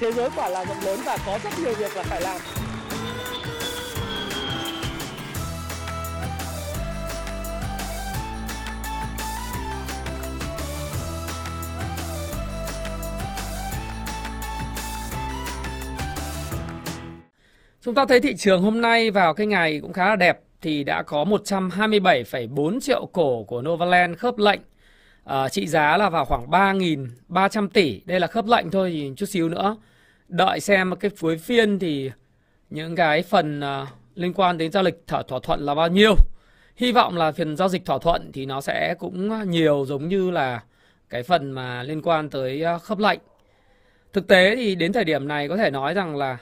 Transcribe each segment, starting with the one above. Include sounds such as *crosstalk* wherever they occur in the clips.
thế giới quả là rộng lớn và có rất nhiều việc là phải làm Chúng ta thấy thị trường hôm nay vào cái ngày cũng khá là đẹp thì đã có 127,4 triệu cổ của Novaland khớp lệnh. À, trị giá là vào khoảng 3.300 tỷ. Đây là khớp lệnh thôi thì chút xíu nữa. Đợi xem cái cuối phiên thì những cái phần uh, liên quan đến giao dịch thỏa, thỏa thuận là bao nhiêu. Hy vọng là phần giao dịch thỏa thuận thì nó sẽ cũng ờ, nhiều giống như là cái phần mà liên quan tới khớp lệnh. Thực tế thì đến thời điểm này có thể nói rằng là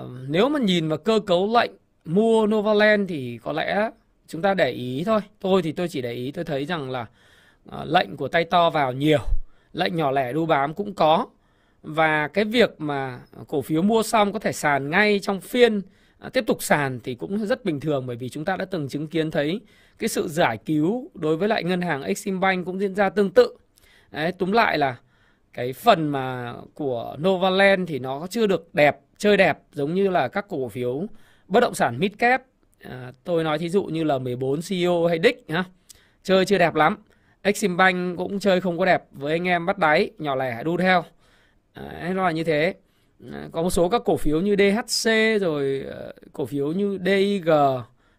uh, nếu mà nhìn vào cơ cấu lệnh mua Novaland thì có lẽ chúng ta để ý thôi. Tôi thì tôi chỉ để ý tôi thấy rằng là Ờ, lệnh của tay to vào nhiều, lệnh nhỏ lẻ đu bám cũng có. Và cái việc mà cổ phiếu mua xong có thể sàn ngay trong phiên ờ, tiếp tục sàn thì cũng rất bình thường bởi vì chúng ta đã từng chứng kiến thấy cái sự giải cứu đối với lại ngân hàng exim bank cũng diễn ra tương tự. Đấy, túm lại là cái phần mà của Novaland thì nó chưa được đẹp, chơi đẹp giống như là các cổ phiếu bất động sản midcap. à, tôi nói thí dụ như là 14 CEO hay Dick ha chơi chưa đẹp lắm Exim Bank cũng chơi không có đẹp với anh em bắt đáy nhỏ lẻ đu theo. Đấy, nó là như thế. À, có một số các cổ phiếu như DHC rồi ờ, cổ phiếu như DIG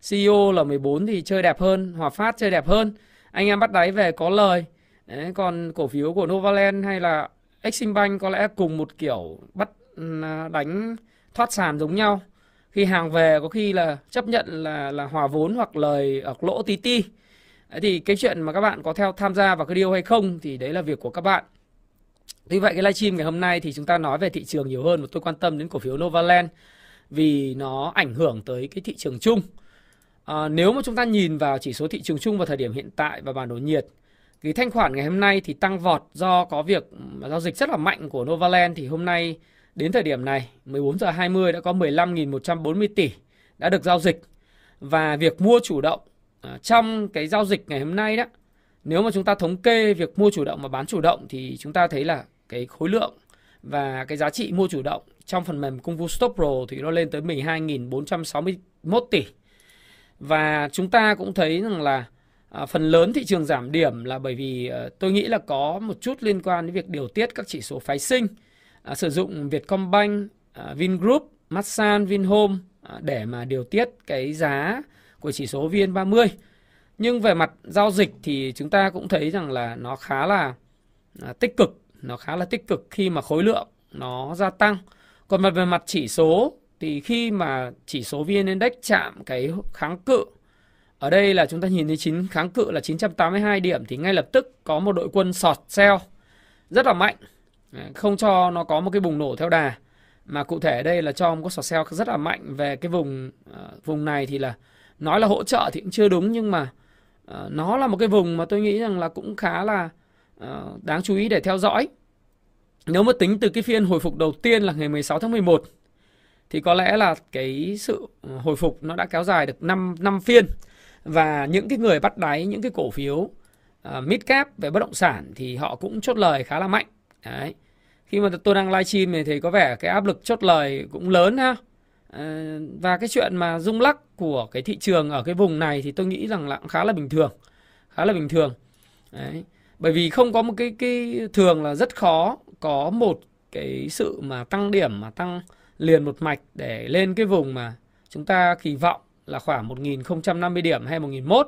CEO là 14 thì chơi đẹp hơn Hòa Phát chơi đẹp hơn. Anh em bắt đáy về có lời. Đấy, còn cổ phiếu của Novaland hay là Exim Bank có lẽ cùng một kiểu bắt à, đánh thoát sàn giống nhau. Khi hàng về có khi là chấp nhận là là hòa vốn hoặc lời ở lỗ tí ti đấy thì cái chuyện mà các bạn có theo tham gia vào cái điều hay không thì đấy là việc của các bạn Tuy vậy cái livestream ngày hôm nay thì chúng ta nói về thị trường nhiều hơn và tôi quan tâm đến cổ phiếu Novaland vì nó ảnh hưởng tới cái thị trường chung. À, nếu mà chúng ta nhìn vào chỉ số thị trường chung vào thời điểm hiện tại và bản đồ nhiệt, cái thanh khoản ngày hôm nay thì tăng vọt do có việc giao dịch rất là mạnh của Novaland thì hôm nay Đến thời điểm này, 14 giờ 20 đã có 15.140 tỷ đã được giao dịch. Và việc mua chủ động à, trong cái giao dịch ngày hôm nay đó, nếu mà chúng ta thống kê việc mua chủ động và bán chủ động thì chúng ta thấy là cái khối lượng và cái giá trị mua chủ động trong phần mềm công vụ Stop Pro thì nó lên tới 12.461 tỷ. Và chúng ta cũng thấy rằng là à, phần lớn thị trường giảm điểm là bởi vì à, tôi nghĩ là có một chút liên quan đến việc điều tiết các chỉ số phái sinh à, sử dụng Vietcombank, à, Vingroup, Masan, Vinhome à, để mà điều tiết cái giá của chỉ số VN30. Nhưng về mặt giao dịch thì chúng ta cũng thấy rằng là nó khá là à, tích cực, nó khá là tích cực khi mà khối lượng nó gia tăng. Còn mà về mặt chỉ số thì khi mà chỉ số VN Index chạm cái kháng cự ở đây là chúng ta nhìn thấy chín kháng cự là 982 điểm thì ngay lập tức có một đội quân sọt sell rất là mạnh à, không cho nó có một cái bùng nổ theo đà mà cụ thể đây là cho một cái sell rất là mạnh về cái vùng uh, vùng này thì là nói là hỗ trợ thì cũng chưa đúng nhưng mà uh, nó là một cái vùng mà tôi nghĩ rằng là cũng khá là uh, đáng chú ý để theo dõi. Nếu mà tính từ cái phiên hồi phục đầu tiên là ngày 16 tháng 11 thì có lẽ là cái sự ờ, hồi phục nó đã kéo dài được 5 năm phiên và những cái người bắt đáy những cái cổ phiếu uh, mid cap về bất động sản thì họ cũng chốt lời khá là mạnh. Đấy khi mà tôi đang livestream này thì có vẻ cái áp lực chốt lời cũng lớn ha Uh, và cái chuyện mà rung lắc của cái thị trường ở cái vùng này thì tôi nghĩ rằng là cũng khá là bình thường, khá là bình thường Đấy. bởi vì không có một cái cái thường là rất khó có một cái sự mà tăng điểm, mà tăng liền một mạch để lên cái vùng mà chúng ta kỳ vọng là khoảng 1050 điểm hay 1001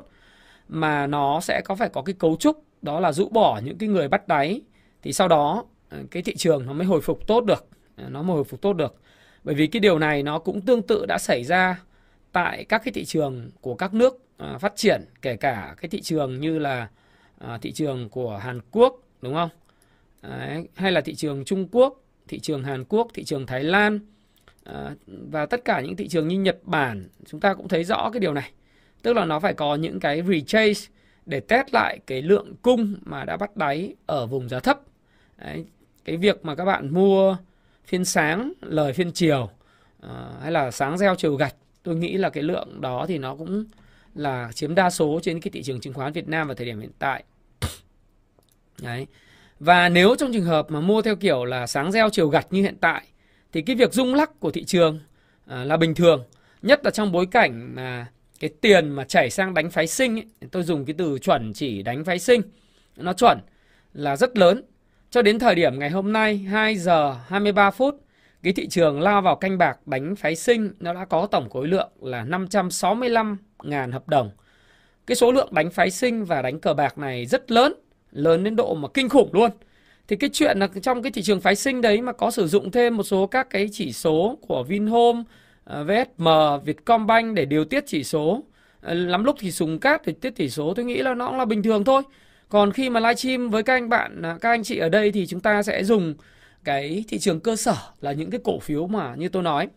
mà nó sẽ có phải có cái cấu trúc, đó là rũ bỏ những cái người bắt đáy, thì sau đó ờ, cái thị trường nó mới hồi phục tốt được, nó mới hồi phục tốt được bởi vì cái điều này nó cũng tương tự đã xảy ra tại các cái thị trường của các nước à, phát triển kể cả cái thị trường như là à, thị trường của Hàn Quốc đúng không? Đấy, hay là thị trường Trung Quốc thị trường Hàn Quốc thị trường Thái Lan à, và tất cả những thị trường như Nhật Bản. Chúng ta cũng thấy rõ cái điều này. Tức là nó phải có những cái retrace để test lại cái lượng cung mà đã bắt đáy ở vùng giá thấp. Đấy, cái việc mà các bạn mua phiên sáng lời phiên chiều hay là sáng gieo chiều gạch tôi nghĩ là cái lượng đó thì nó cũng là chiếm đa số trên cái thị trường chứng khoán Việt Nam vào thời điểm hiện tại. Đấy. Và nếu trong trường hợp mà mua theo kiểu là sáng gieo chiều gặt như hiện tại thì cái việc rung lắc của thị trường à, là bình thường. Nhất là trong bối cảnh mà cái tiền mà chảy sang đánh phái sinh ấy, tôi dùng cái từ chuẩn chỉ đánh phái sinh. Nó chuẩn là rất lớn. Cho đến thời điểm ngày hôm nay 2 giờ 23 phút cái thị trường lao vào canh bạc đánh phái sinh nó đã có tổng khối lượng là 565.000 hợp đồng. Cái số lượng đánh phái sinh và đánh cờ bạc này rất lớn, lớn đến độ mà kinh khủng luôn. Thì cái chuyện là trong cái thị trường phái sinh đấy mà có sử dụng thêm một số các cái chỉ số của Vinhome, ờ, VSM, Vietcombank để điều tiết chỉ số. Ờ, lắm lúc thì sùng cát để tiết chỉ số tôi nghĩ là nó cũng là bình thường thôi. Còn khi mà livestream với các anh bạn, à, các anh chị ở đây thì chúng ta sẽ dùng cái thị trường cơ sở là những cái cổ phiếu mà như tôi nói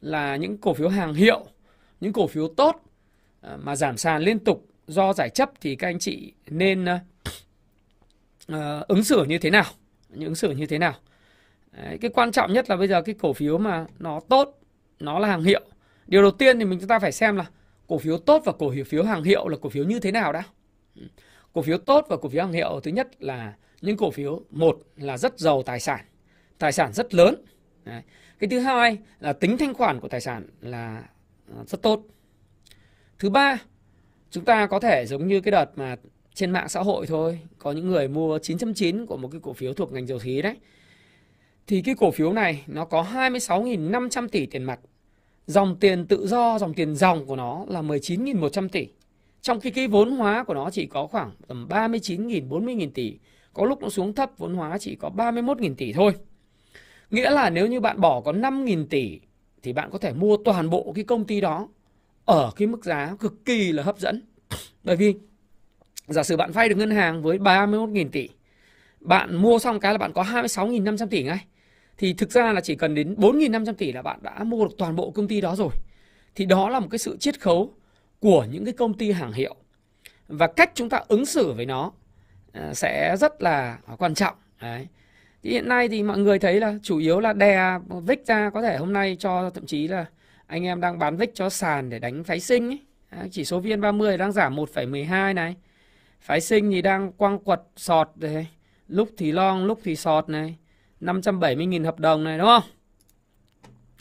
là những cổ phiếu hàng hiệu, những cổ phiếu tốt à, mà giảm sàn liên tục do giải chấp thì các anh chị nên uh, ứng xử như thế nào, những ứng xử như thế nào. Đấy, cái quan trọng nhất là bây giờ cái cổ phiếu mà nó tốt, nó là hàng hiệu. Điều đầu tiên thì mình chúng ta phải xem là cổ phiếu tốt và cổ phiếu hàng hiệu là cổ phiếu như thế nào đã. Cổ phiếu tốt và cổ phiếu hàng hiệu thứ nhất là những cổ phiếu một là rất giàu tài sản tài sản rất lớn. Đấy. Cái thứ hai là tính thanh khoản của tài sản là ờ, rất tốt. Thứ ba, chúng ta có thể giống như cái đợt mà trên mạng xã hội thôi, có những người mua 9.9 của một cái cổ phiếu thuộc ngành dầu khí đấy. Thì cái cổ phiếu này nó có 26.500 tỷ tiền mặt. Dòng tiền tự do, dòng tiền dòng của nó là 19.100 tỷ. Trong khi cái vốn hóa của nó chỉ có khoảng tầm 39.000, 40.000 tỷ. Có lúc nó xuống thấp vốn hóa chỉ có 31.000 tỷ thôi. Nghĩa là nếu như bạn bỏ có 5.000 tỷ thì bạn có thể mua toàn bộ cái công ty đó ở cái mức giá cực kỳ là hấp dẫn. Bởi vì giả sử bạn vay được ngân hàng với 31.000 tỷ, bạn mua xong cái là bạn có 26.500 tỷ ngay. Thì thực ra là chỉ cần đến 4.500 tỷ là bạn đã mua được toàn bộ công ty đó rồi. Thì đó là một cái sự chiết khấu của những cái công ty hàng hiệu. Và cách chúng ta ứng xử với nó à, sẽ rất là quan trọng. Đấy. Thì hiện nay thì mọi người thấy là chủ yếu là đè vích ra có thể hôm nay cho thậm chí là anh em đang bán vích cho sàn để đánh phái sinh ấy. Chỉ số VN30 đang giảm 1,12 này. Phái sinh thì đang quăng quật sọt này. Lúc thì long, lúc thì sọt này. 570.000 hợp đồng này đúng không?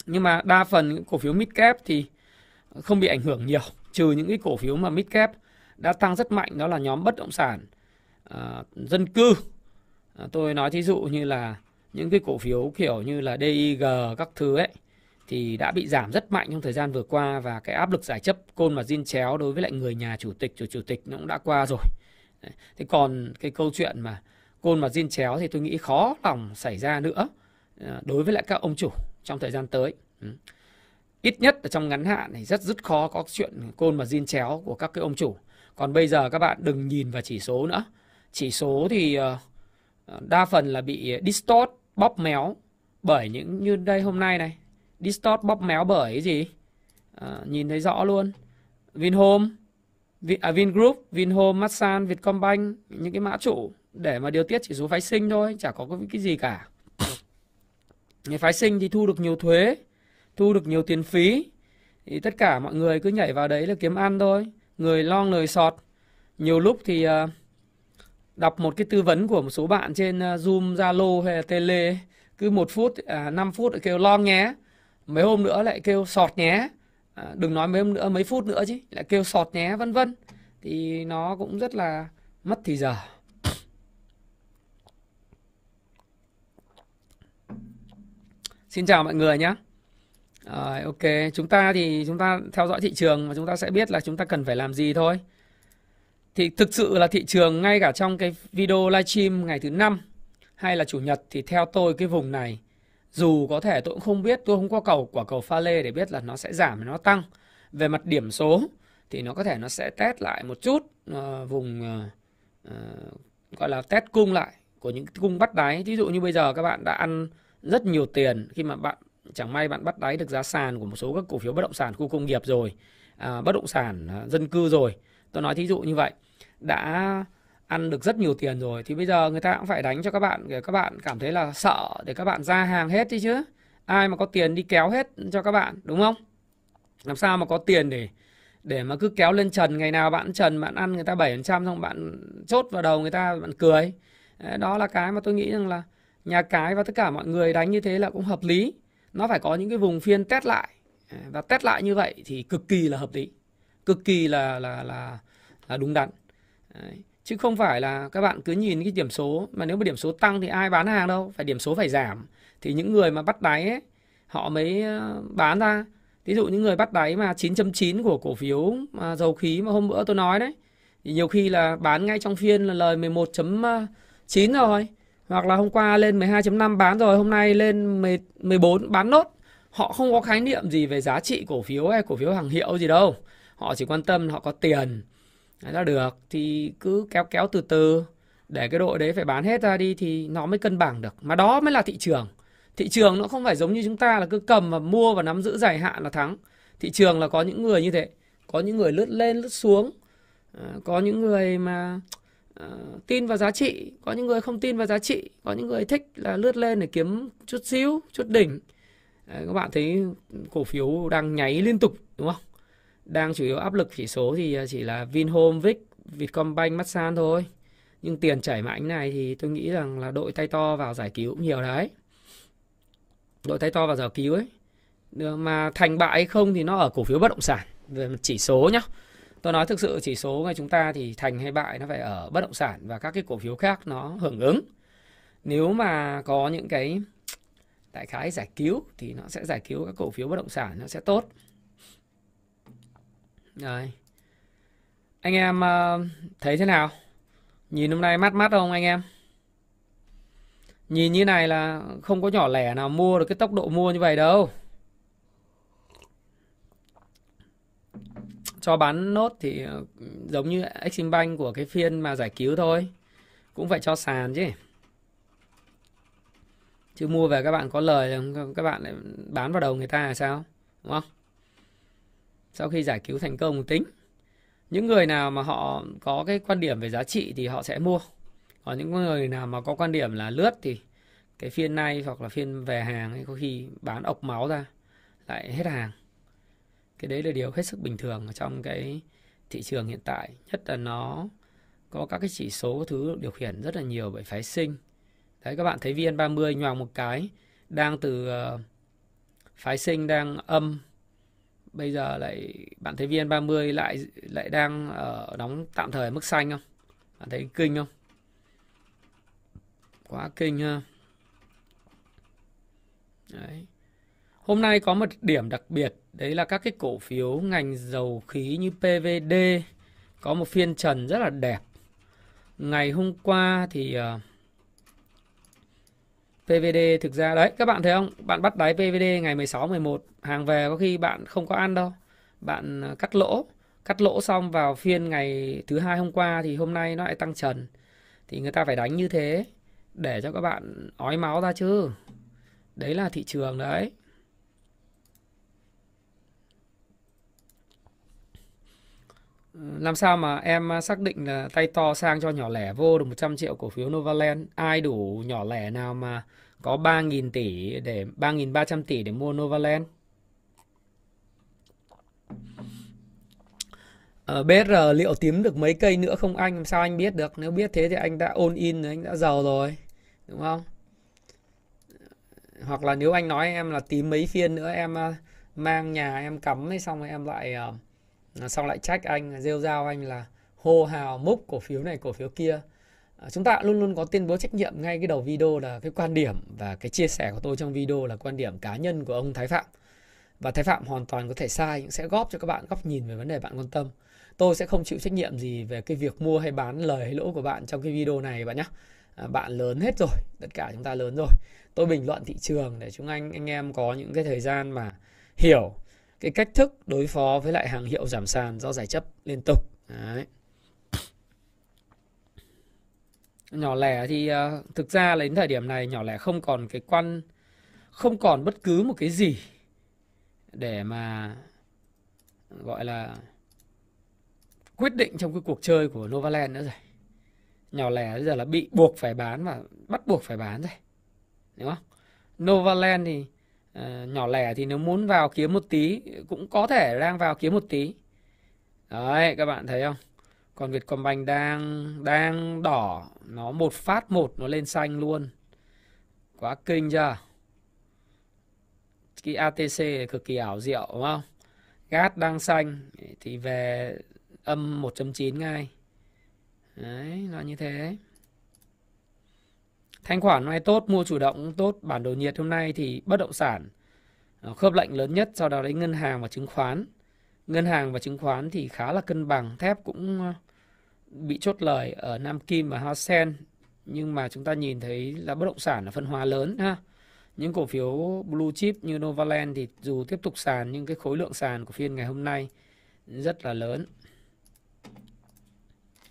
Nhưng mà đa phần cổ phiếu mid cap thì không bị ảnh hưởng nhiều. Trừ những cái cổ phiếu mà mid cap đã tăng rất mạnh đó là nhóm bất động sản, uh, dân cư À, tôi nói thí dụ như là những cái cổ phiếu kiểu như là DIG các thứ ấy thì đã bị giảm rất mạnh trong thời gian vừa qua và cái áp lực giải chấp côn mà zin chéo đối với lại người nhà chủ tịch chủ chủ tịch nó cũng đã qua rồi. Thế còn cái câu chuyện mà côn mà zin chéo thì tôi nghĩ khó lòng xảy ra nữa à, đối với lại các ông chủ trong thời gian tới. Ừ. Ít nhất là trong ngắn hạn thì rất rất khó có chuyện côn mà zin chéo của các cái ông chủ. Còn bây giờ các bạn đừng nhìn vào chỉ số nữa. Chỉ số thì uh, đa phần là bị distort bóp méo bởi những như đây hôm nay này. Distort bóp méo bởi cái gì? À, nhìn thấy rõ luôn. Vinhome Vin, à, Vingroup Vinhome Masan Vietcombank những cái mã chủ để mà điều tiết chỉ số phái sinh thôi chả có cái gì cả. Người phái sinh thì thu được nhiều thuế thu được nhiều tiền phí. Thì tất cả mọi người cứ nhảy vào đấy là kiếm ăn thôi. Người long người sọt. Nhiều lúc thì uh, đọc một cái tư vấn của một số bạn trên ờ, Zoom, Zalo hay là Tele cứ một phút, à, 5 phút lại kêu lo nhé, mấy hôm nữa lại kêu sọt nhé, à, đừng nói mấy hôm nữa mấy phút nữa chứ, lại kêu sọt nhé vân vân, thì nó cũng rất là mất thì giờ. Xin chào mọi người nhé. Rồi, ok, chúng ta thì chúng ta theo dõi thị trường và chúng ta sẽ biết là chúng ta cần phải làm gì thôi. Thì thực sự là thị trường ngay cả trong cái video livestream ngày thứ năm hay là chủ nhật thì theo tôi cái vùng này dù có thể tôi cũng không biết tôi không có cầu quả cầu pha lê để biết là nó sẽ giảm hay nó tăng. Về mặt điểm số thì nó có thể nó sẽ test lại một chút uh, vùng uh, uh, gọi là test cung lại của những cung bắt đáy. Ví dụ như bây giờ các bạn đã ăn rất nhiều tiền khi mà bạn chẳng may bạn bắt đáy được giá sàn của một số các cổ phiếu bất động sản khu công nghiệp rồi à, bất động sản à, dân cư rồi tôi nói thí dụ như vậy, đã ăn được rất nhiều tiền rồi thì bây giờ người ta cũng phải đánh cho các bạn, để các bạn cảm thấy là sợ, để các bạn ra hàng hết đi chứ. Ai mà có tiền đi kéo hết cho các bạn, đúng không? Làm sao mà có tiền để để mà cứ kéo lên trần, ngày nào bạn trần, bạn ăn người ta 7% xong bạn chốt vào đầu người ta, bạn cười. Đó là cái mà tôi nghĩ rằng là nhà cái và tất cả mọi người đánh như thế là cũng hợp lý. Nó phải có những cái vùng phiên test lại. Và test lại như vậy thì cực kỳ là hợp lý cực kỳ là là là là đúng đắn. Đấy. chứ không phải là các bạn cứ nhìn cái điểm số mà nếu mà điểm số tăng thì ai bán hàng đâu phải điểm số phải giảm. Thì những người mà bắt đáy ấy, họ mới ờ, bán ra. Ví dụ những người bắt đáy mà 9.9 của cổ phiếu mà dầu khí mà hôm bữa tôi nói đấy thì nhiều khi là bán ngay trong phiên là lời 11.9 rồi. Hoặc là hôm qua lên 12.5 bán rồi hôm nay lên 14 bán nốt. Họ không có khái niệm gì về giá trị cổ phiếu hay cổ phiếu hàng hiệu gì đâu họ chỉ quan tâm họ có tiền. Ra được thì cứ kéo kéo từ từ. Để cái đội đấy phải bán hết ra đi thì nó mới cân bằng được. Mà đó mới là thị trường. Thị trường nó không phải giống như chúng ta là cứ cầm và mua và nắm giữ dài hạn là thắng. Thị trường là có những người như thế. Có những người lướt lên lướt xuống. À, có những người mà uh, tin vào giá trị. Có những người không tin vào giá trị. Có những người thích là lướt lên để kiếm chút xíu chút đỉnh. Các bạn thấy cổ phiếu đang nháy liên tục đúng không? Đang chủ yếu áp lực chỉ số thì à, chỉ là Vinhome, Vic, Vietcombank, Masan thôi. Nhưng tiền chảy mạnh này thì tôi nghĩ rằng là đội tay to vào giải cứu cũng nhiều đấy. Đội tay to vào giải cứu ấy. Mà thành bại hay không thì nó ở cổ phiếu bất động sản về chỉ số nhá. Tôi nói thực sự chỉ số của chúng ta thì thành hay bại nó phải ở bất động sản và các cái cổ phiếu khác nó hưởng ứng. Nếu mà có những cái đại khái giải cứu thì nó sẽ giải cứu các cổ phiếu bất động sản nó sẽ tốt rồi. Anh em ờ, thấy thế nào? Nhìn hôm nay mát mát không anh em? Nhìn như này là không có nhỏ lẻ nào mua được cái tốc độ mua như vậy đâu. Cho bán nốt thì ờ, giống như Exim Bank của cái phiên mà giải cứu thôi. Cũng phải cho sàn chứ. Chứ mua về các bạn có lời, các bạn lại bán vào đầu người ta là sao? Đúng không? Sau khi giải cứu thành công tính. Những người nào mà họ có cái quan điểm về giá trị thì họ sẽ mua. Còn những người nào mà có quan điểm là lướt thì cái phiên nay hoặc là phiên về hàng ấy có khi bán ọc máu ra lại hết hàng. Cái đấy là điều hết sức bình thường ở trong cái thị trường hiện tại nhất là nó có các cái chỉ số thứ điều khiển rất là nhiều bởi phái sinh. Đấy các bạn thấy VN30 nhoàng một cái đang từ uh, phái sinh đang âm bây giờ lại bạn thấy VN30 lại lại đang ở đóng tạm thời mức xanh không? Bạn thấy kinh không? Quá kinh ha. Đấy. Hôm nay có một điểm đặc biệt đấy là các cái cổ phiếu ngành dầu khí như PVD có một phiên trần rất là đẹp. Ngày hôm qua thì uh, PVD thực ra đấy các bạn thấy không? Bạn bắt đáy PVD ngày 16 11 hàng về có khi bạn không có ăn đâu. Bạn à, cắt lỗ, cắt lỗ xong vào phiên ngày thứ hai hôm qua thì hôm nay nó lại tăng trần. Thì người ta phải đánh như thế để cho các bạn ói máu ra chứ. Đấy là thị trường đấy. Làm sao mà em à, xác định là tay to sang cho nhỏ lẻ vô được 100 triệu cổ phiếu Novaland? Ai đủ nhỏ lẻ nào mà có 3.000 tỷ để 3.300 tỷ để mua Novaland? Ở ờ, BR liệu tím được mấy cây nữa không anh? Làm sao anh biết được? Nếu biết thế thì anh đã ôn in rồi, anh đã giàu rồi. Đúng không? Hoặc là nếu anh nói em là tím mấy phiên nữa em à, mang nhà em cắm ấy xong rồi em lại uh, Ờ, xong lại trách anh rêu rao anh là hô hào múc cổ phiếu này cổ phiếu kia. Ờ, chúng ta luôn luôn có tuyên bố trách nhiệm ngay cái đầu video là cái quan điểm và cái chia sẻ của tôi trong video là quan điểm cá nhân của ông Thái Phạm. Và Thái Phạm hoàn toàn có thể sai nhưng sẽ góp cho các bạn góc nhìn về vấn đề bạn quan tâm. Tôi sẽ không chịu trách nhiệm gì về cái việc mua hay bán lời hay lỗ của bạn trong cái video này bạn nhé à, ờ, bạn lớn hết rồi tất cả chúng ta lớn rồi. Tôi bình luận thị trường để chúng anh anh em có những cái thời gian mà hiểu cái cách thức đối phó với lại hàng hiệu giảm sàn do giải chấp liên tục Đấy. nhỏ lẻ thì uh, thực ra là đến thời điểm này nhỏ lẻ không còn cái quan không còn bất cứ một cái gì để mà gọi là quyết định trong cái cuộc chơi của Novaland nữa rồi. Nhỏ lẻ bây giờ là bị buộc phải bán và bắt buộc phải bán rồi. Đúng không? Novaland thì Ờ, nhỏ lẻ thì nếu muốn vào kiếm một tí cũng có thể đang vào kiếm một tí. Đấy, các bạn thấy không? Còn Vietcombank đang đang đỏ. Nó một phát một, nó lên xanh luôn. Quá kinh chưa? Cái ATC cực kỳ ảo diệu, đúng không? Gas đang xanh, thì về âm 1.9 ngay. Đấy là như thế thanh khoản hôm nay tốt, mua chủ động cũng tốt, bản đồ nhiệt hôm nay thì bất động sản ờ, khớp lệnh lớn nhất, sau đó đấy ngân hàng và chứng khoán. Ngân hàng và chứng khoán thì khá là cân bằng, thép cũng ờ, bị chốt lời ở Nam Kim và Hoa Sen. Nhưng mà chúng ta nhìn thấy là bất động sản là phân hóa lớn ha. Những cổ phiếu blue chip như Novaland thì dù tiếp tục sàn, nhưng cái khối lượng sàn của phiên ngày hôm nay rất là lớn.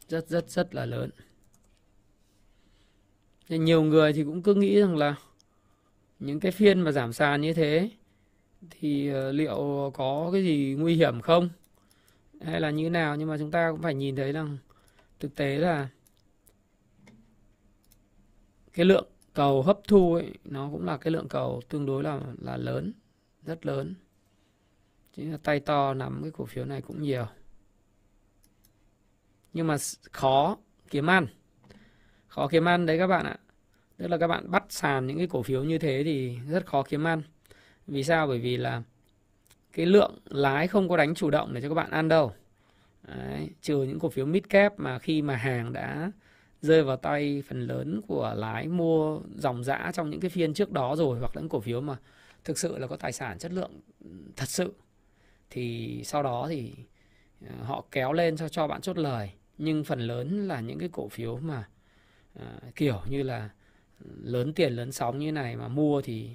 Rất rất rất là lớn thì nhiều người thì cũng cứ nghĩ rằng là những cái phiên mà giảm sàn như thế thì ờ, liệu có cái gì nguy hiểm không? Hay là như thế nào? Nhưng mà chúng ta cũng phải nhìn thấy rằng thực tế là cái lượng cầu hấp thu ấy, nó cũng là cái lượng cầu tương đối là là lớn, rất lớn. Chính là tay to nắm cái cổ phiếu này cũng nhiều. Nhưng mà khó kiếm ăn khó kiếm ăn đấy các bạn ạ. Tức là các bạn bắt sàn những cái cổ phiếu như thế thì rất khó kiếm ăn. Vì sao? Bởi vì là cái lượng lái không có đánh chủ động để cho các bạn ăn đâu. Đấy, trừ những cổ phiếu mid cap mà khi mà hàng đã rơi vào tay phần lớn của lái mua dòng dã trong những cái phiên trước đó rồi hoặc là những cổ phiếu mà thực sự là có tài sản chất lượng ừ, thật sự thì sau đó thì ờ, họ kéo lên cho cho bạn chốt lời. Nhưng phần lớn là những cái cổ phiếu mà à, kiểu như là lớn tiền lớn sóng như này mà mua thì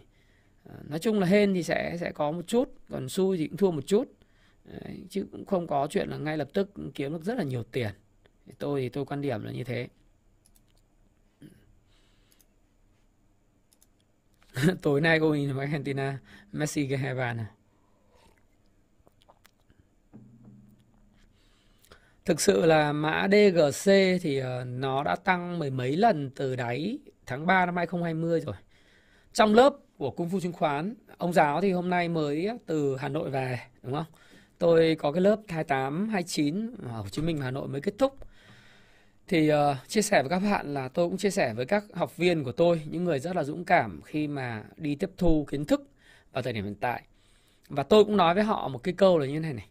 à, nói chung là hên thì sẽ sẽ có một chút còn xui thì cũng thua một chút. Đấy, chứ cũng không có chuyện là ngay lập tức kiếm được rất là nhiều tiền. Tôi thì tôi quan điểm là như thế. *laughs* Tối nay cô nhìn Argentina Messi cái hai bàn này Thực sự là mã DGC thì ờ, nó đã tăng mười mấy lần từ đáy tháng 3 năm 2020 rồi. Trong lớp của Cung Phu Chứng khoán, ông giáo thì hôm nay mới từ Hà Nội về, đúng không? Tôi có cái lớp 28, 29 ở Hồ Chí Minh Hà Nội mới kết thúc. Thì uh, chia sẻ với các bạn là tôi cũng chia sẻ với các học viên của tôi, những người rất là dũng cảm khi mà đi tiếp thu kiến thức vào thời điểm hiện tại. Và tôi cũng nói với họ một cái câu là như thế này này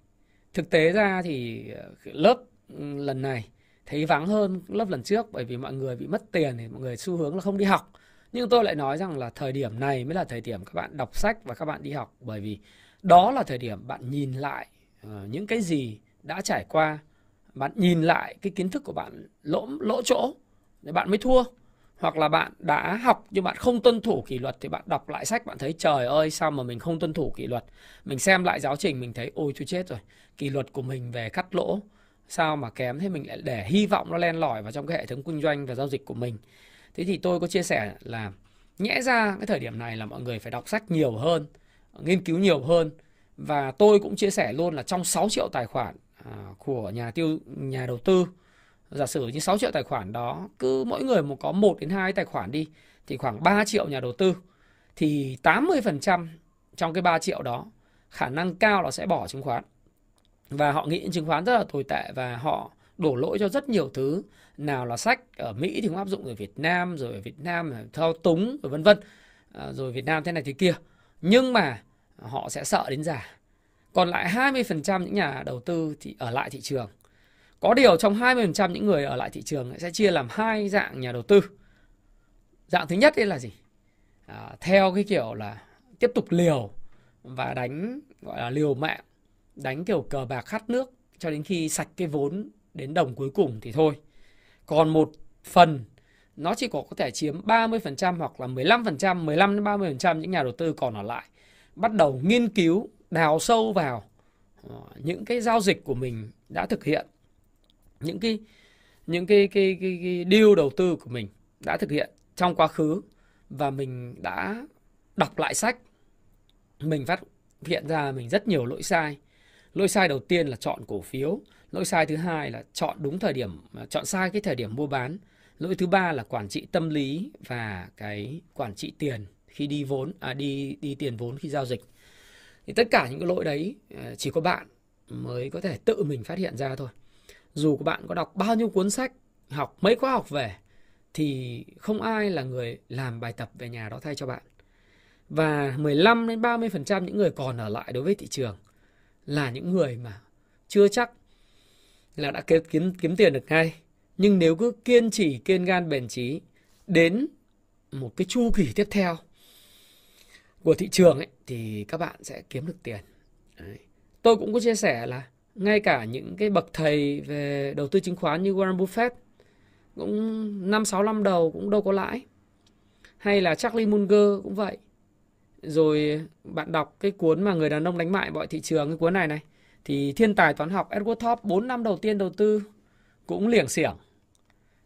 thực tế ra thì ờ, lớp ừ, lần này thấy vắng hơn lớp lần trước bởi vì mọi người bị mất tiền thì mọi người xu hướng là không đi học. Nhưng tôi lại nói rằng là thời điểm này mới là thời điểm các bạn đọc sách và các bạn đi học bởi vì đó là thời điểm bạn nhìn lại ờ, những cái gì đã trải qua, bạn nhìn lại cái kiến thức của bạn lỗ lỗ chỗ để bạn mới thua hoặc là bạn đã học nhưng bạn không tuân thủ kỷ luật thì bạn đọc lại sách, bạn thấy, trời ơi, sao mà mình không tuân thủ kỷ luật? Mình xem lại giáo trình, mình thấy, ôi tôi chết rồi, kỷ luật của mình về cắt lỗ, sao mà kém? Thế mình lại để hy vọng nó len lỏi vào trong cái hệ thống kinh doanh và giao dịch của mình. Thế thì tôi có chia sẻ là nhẽ ra cái thời điểm này là mọi người phải đọc sách nhiều hơn, nghiên cứu nhiều hơn. Và tôi cũng chia sẻ luôn là trong 6 triệu tài khoản à, của nhà tiêu, nhà đầu tư giả sử như 6 triệu tài khoản đó, cứ mỗi người một có 1 đến 2 tài khoản đi, thì khoảng 3 triệu nhà đầu tư, thì 80% trong cái 3 triệu đó, khả năng cao là sẽ bỏ chứng khoán. Và họ nghĩ chứng khoán rất là tồi tệ và họ đổ lỗi cho rất nhiều thứ, nào là sách ở Mỹ thì không áp dụng ở Việt Nam, rồi ở Việt Nam là thao túng, rồi vân vân. À, rồi Việt Nam thế này thế kia. Nhưng mà họ sẽ sợ đến giả còn lại 20% những nhà đầu tư thì ở lại thị trường có điều trong 20% những người ở lại thị trường sẽ chia làm hai dạng nhà đầu tư. Dạng thứ nhất là gì? À, theo cái kiểu là tiếp tục liều và đánh gọi là liều mạng, đánh kiểu cờ bạc khát nước cho đến khi sạch cái vốn đến đồng cuối cùng thì thôi. Còn một phần nó chỉ có có thể chiếm 30% hoặc là 15%, 15 đến 30% những nhà đầu tư còn ở lại bắt đầu nghiên cứu, đào sâu vào ờ, những cái giao dịch của mình đã thực hiện những cái những cái cái cái, cái deal đầu tư của mình đã thực hiện trong quá khứ và mình đã đọc lại sách. Mình phát hiện ra mình rất nhiều lỗi sai. Lỗi sai đầu tiên là chọn cổ phiếu. Lỗi sai thứ hai là chọn đúng thời điểm chọn sai cái thời điểm mua bán. Lỗi thứ ba là quản trị tâm lý và cái quản trị tiền khi đi vốn à đi đi tiền vốn khi giao dịch. Thì tất cả những cái lỗi đấy ờ, chỉ có bạn mới có thể tự mình phát hiện ra thôi dù các bạn có đọc bao nhiêu cuốn sách học mấy khóa học về thì không ai là người làm bài tập về nhà đó thay cho bạn Và 15 đến 30% những người còn ở lại đối với thị trường là những người mà chưa chắc là đã kiếm kiếm kiếm tiền được ngay. Nhưng nếu cứ kiên trì, kiên gan bền trí đến một cái chu kỳ tiếp theo của thị trường ấy thì các bạn sẽ kiếm được tiền. Đấy. Tôi cũng có chia sẻ là ngay cả những cái bậc thầy về đầu tư chứng khoán như Warren Buffett cũng năm sáu năm đầu cũng đâu có lãi. Hay là Charlie Munger cũng vậy. Rồi bạn đọc cái cuốn mà người đàn ông đánh bại mọi thị trường cái cuốn này này thì thiên tài toán học Edward Thorp 4 năm đầu tiên đầu tư cũng liểng xiểng.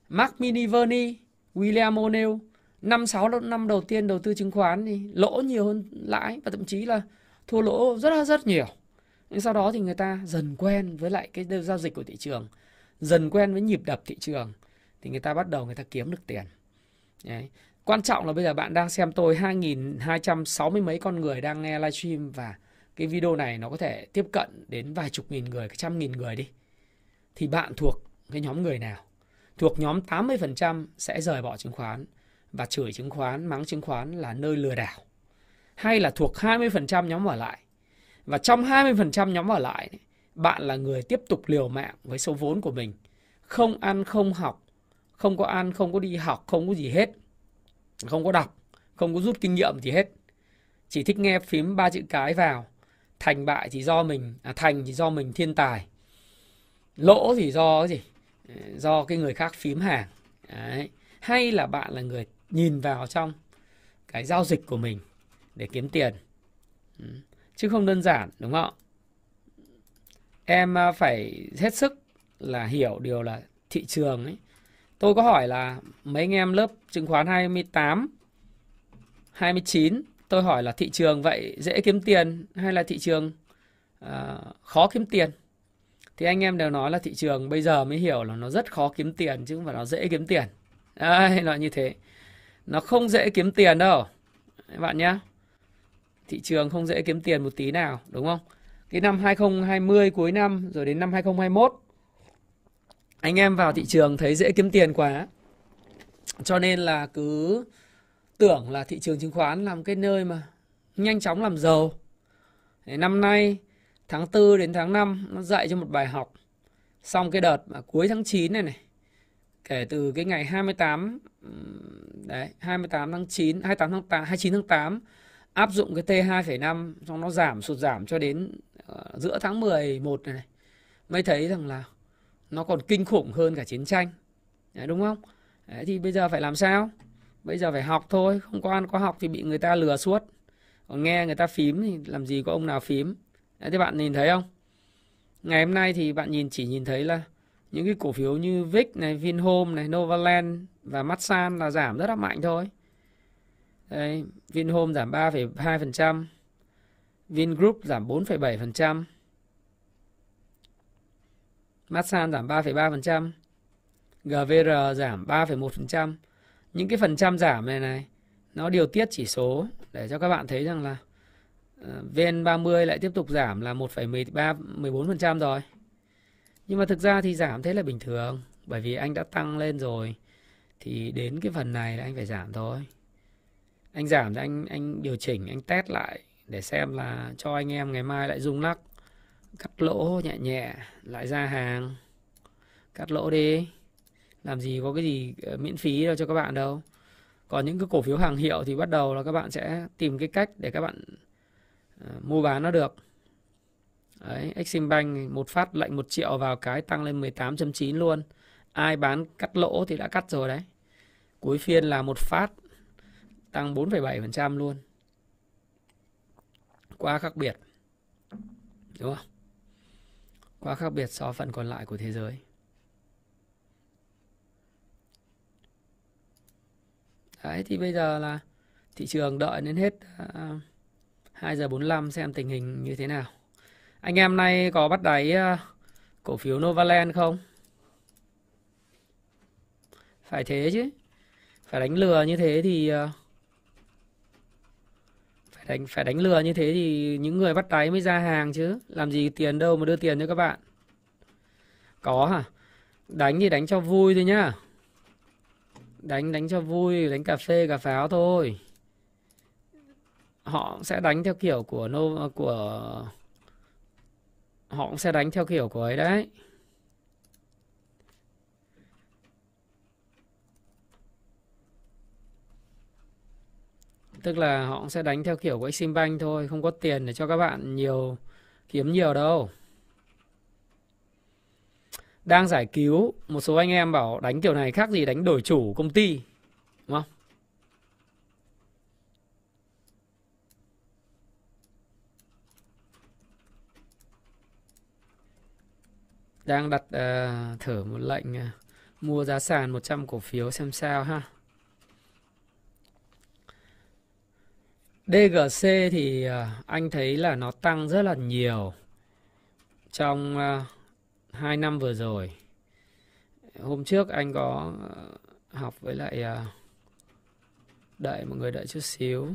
Mark Miniverni, William O'Neill 5 6 năm đầu tiên đầu tư chứng khoán thì lỗ nhiều hơn lãi và thậm chí là thua lỗ rất là rất nhiều. Nhưng sau đó thì người ta dần quen với lại cái giao dịch của thị trường, dần quen với nhịp đập thị trường thì người ta bắt đầu người ta kiếm được tiền. Đấy. Quan trọng là bây giờ bạn đang xem tôi 2.260 mấy con người đang nghe livestream và cái video này nó có thể tiếp cận đến vài chục nghìn người, trăm nghìn người đi. Thì bạn thuộc cái nhóm người nào? Thuộc nhóm 80% sẽ rời bỏ chứng khoán và chửi chứng khoán, mắng chứng khoán là nơi lừa đảo. Hay là thuộc 20% nhóm ở lại. Và trong 20% nhóm ở lại, bạn là người tiếp tục liều mạng với số vốn của mình. Không ăn, không học, không có ăn, không có đi học, không có gì hết. Không có đọc, không có rút kinh nghiệm gì hết. Chỉ thích nghe phím ba chữ cái vào. Thành bại thì do mình, à, thành thì do mình thiên tài. Lỗ thì do cái gì? Ờ, do cái người khác phím hàng. Đấy. Hay là bạn là người nhìn vào trong cái giao dịch của mình để kiếm tiền. Ừ. Chứ không đơn giản đúng không? Em à, phải hết sức là hiểu điều là thị trường ấy Tôi có hỏi là mấy anh em lớp chứng khoán 28, 29, tôi hỏi là thị trường vậy dễ kiếm tiền hay là thị trường uh, khó kiếm tiền? Thì anh em đều nói là thị trường bây giờ mới hiểu là nó rất khó kiếm tiền chứ không phải nó dễ kiếm tiền. Đấy, nói như thế. Nó không dễ kiếm tiền đâu. Các bạn nhé. Thị trường không dễ kiếm tiền một tí nào, đúng không? Cái năm 2020 cuối năm rồi đến năm 2021 anh em vào thị trường thấy dễ kiếm tiền quá. Cho nên là cứ tưởng là thị trường chứng khoán là một cái nơi mà nhanh chóng làm giàu. Năm nay tháng 4 đến tháng 5 nó dạy cho một bài học. Xong cái đợt mà cuối tháng 9 này này kể từ cái ngày 28 đấy 28 tháng 9 28 tháng 8 29 tháng 8 áp dụng cái T2,5 xong nó giảm sụt giảm cho đến uh, giữa tháng 11 này, này mới thấy rằng là nó còn kinh khủng hơn cả chiến tranh. Đấy, đúng không? Đấy, thì bây giờ phải làm sao? Bây giờ phải học thôi không có ăn có học thì bị người ta lừa suốt. Còn nghe người ta phím thì làm gì có ông nào phím. Đấy, thế bạn nhìn thấy không? Ngày hôm nay thì bạn nhìn chỉ nhìn thấy là những cái cổ phiếu như VIX này, Vinhome này, Novaland và Masan là giảm rất là mạnh thôi. Đấy, Vinhome giảm 3,2%, Vingroup giảm 4,7%, Masan giảm 3,3%, GVR giảm 3,1%. Những cái phần trăm giảm này này nó điều tiết chỉ số để cho các bạn thấy rằng là ờ, VN30 lại tiếp tục giảm là 1,13 14% rồi. Nhưng mà thực ra thì giảm thế là bình thường bởi vì anh đã tăng lên rồi thì đến cái phần này là anh phải giảm thôi. Anh giảm thì anh anh điều chỉnh, anh test lại để xem là cho anh em ngày mai lại rung lắc. Cắt lỗ nhẹ nhẹ lại ra hàng. Cắt lỗ đi. Làm gì có cái gì ờ, miễn phí đâu cho các bạn đâu. Còn những cái cổ phiếu hàng hiệu thì bắt đầu là các bạn sẽ tìm cái cách để các bạn uh, mua bán nó được. Đấy Exim Bank một phát lệnh 1 triệu vào cái tăng lên 18.9 luôn. Ai bán cắt lỗ thì đã cắt rồi đấy. Cuối phiên là một phát tăng 4,7% luôn quá khác biệt đúng không quá khác biệt so với phần còn lại của thế giới. Đấy thì bây giờ là thị trường đợi đến hết uh, à, 2 giờ 45 xem tình hình như thế nào. Anh em nay có bắt đáy uh, cổ phiếu Novaland không? Phải thế chứ. Phải đánh lừa như thế thì uh, đánh, phải đánh lừa như thế thì những người bắt đáy mới ra hàng chứ. Làm gì tiền đâu mà đưa tiền cho các bạn. Có hả? Đánh thì đánh cho vui thôi nhá. Đánh đánh cho vui, đánh cà phê, cà pháo thôi. Họ sẽ đánh theo kiểu của nô của, họ cũng sẽ đánh theo kiểu của ấy đấy. Tức là họ sẽ đánh theo kiểu của Eximbank thôi không có tiền để cho các bạn nhiều kiếm nhiều đâu. Đang giải cứu một số anh em bảo đánh kiểu này khác gì đánh đổi chủ công ty đúng không? Đang đặt uh, thử một lệnh uh, mua giá sàn 100 cổ phiếu xem sao ha. DGC thì à, anh thấy là nó tăng rất là nhiều trong à, 2 năm vừa rồi. Hôm trước anh có à, học với lại đợi mọi người đợi chút xíu.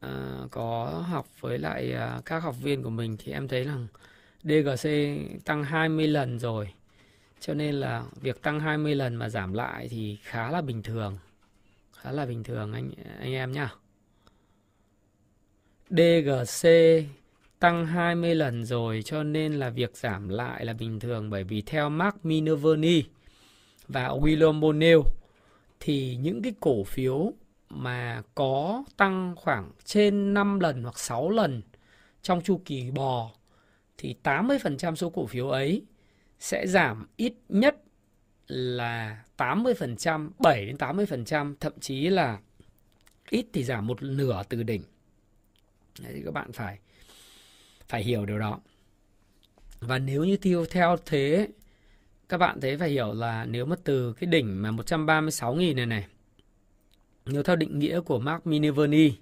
À, có học với lại các học viên của mình thì em thấy rằng DGC tăng 20 lần rồi. Cho nên là việc tăng 20 lần mà giảm lại thì khá là bình thường khá là bình thường anh anh em nhá. DGC tăng 20 lần rồi, cho nên là việc giảm lại là bình thường bởi vì theo Mark Minervini và William Bonnell thì những cái cổ phiếu mà có tăng khoảng trên 5 lần hoặc 6 lần trong chu kỳ bò thì 80% số cổ phiếu ấy sẽ giảm ít nhất là 80%, 7 đến 80%, thậm chí là ít thì giảm một nửa từ đỉnh. Đấy, thì các bạn phải phải hiểu điều đó. Và nếu như tiêu theo thế các bạn thấy phải hiểu là nếu mà từ cái đỉnh mà 136.000 này này nếu theo định nghĩa của Mark Minervini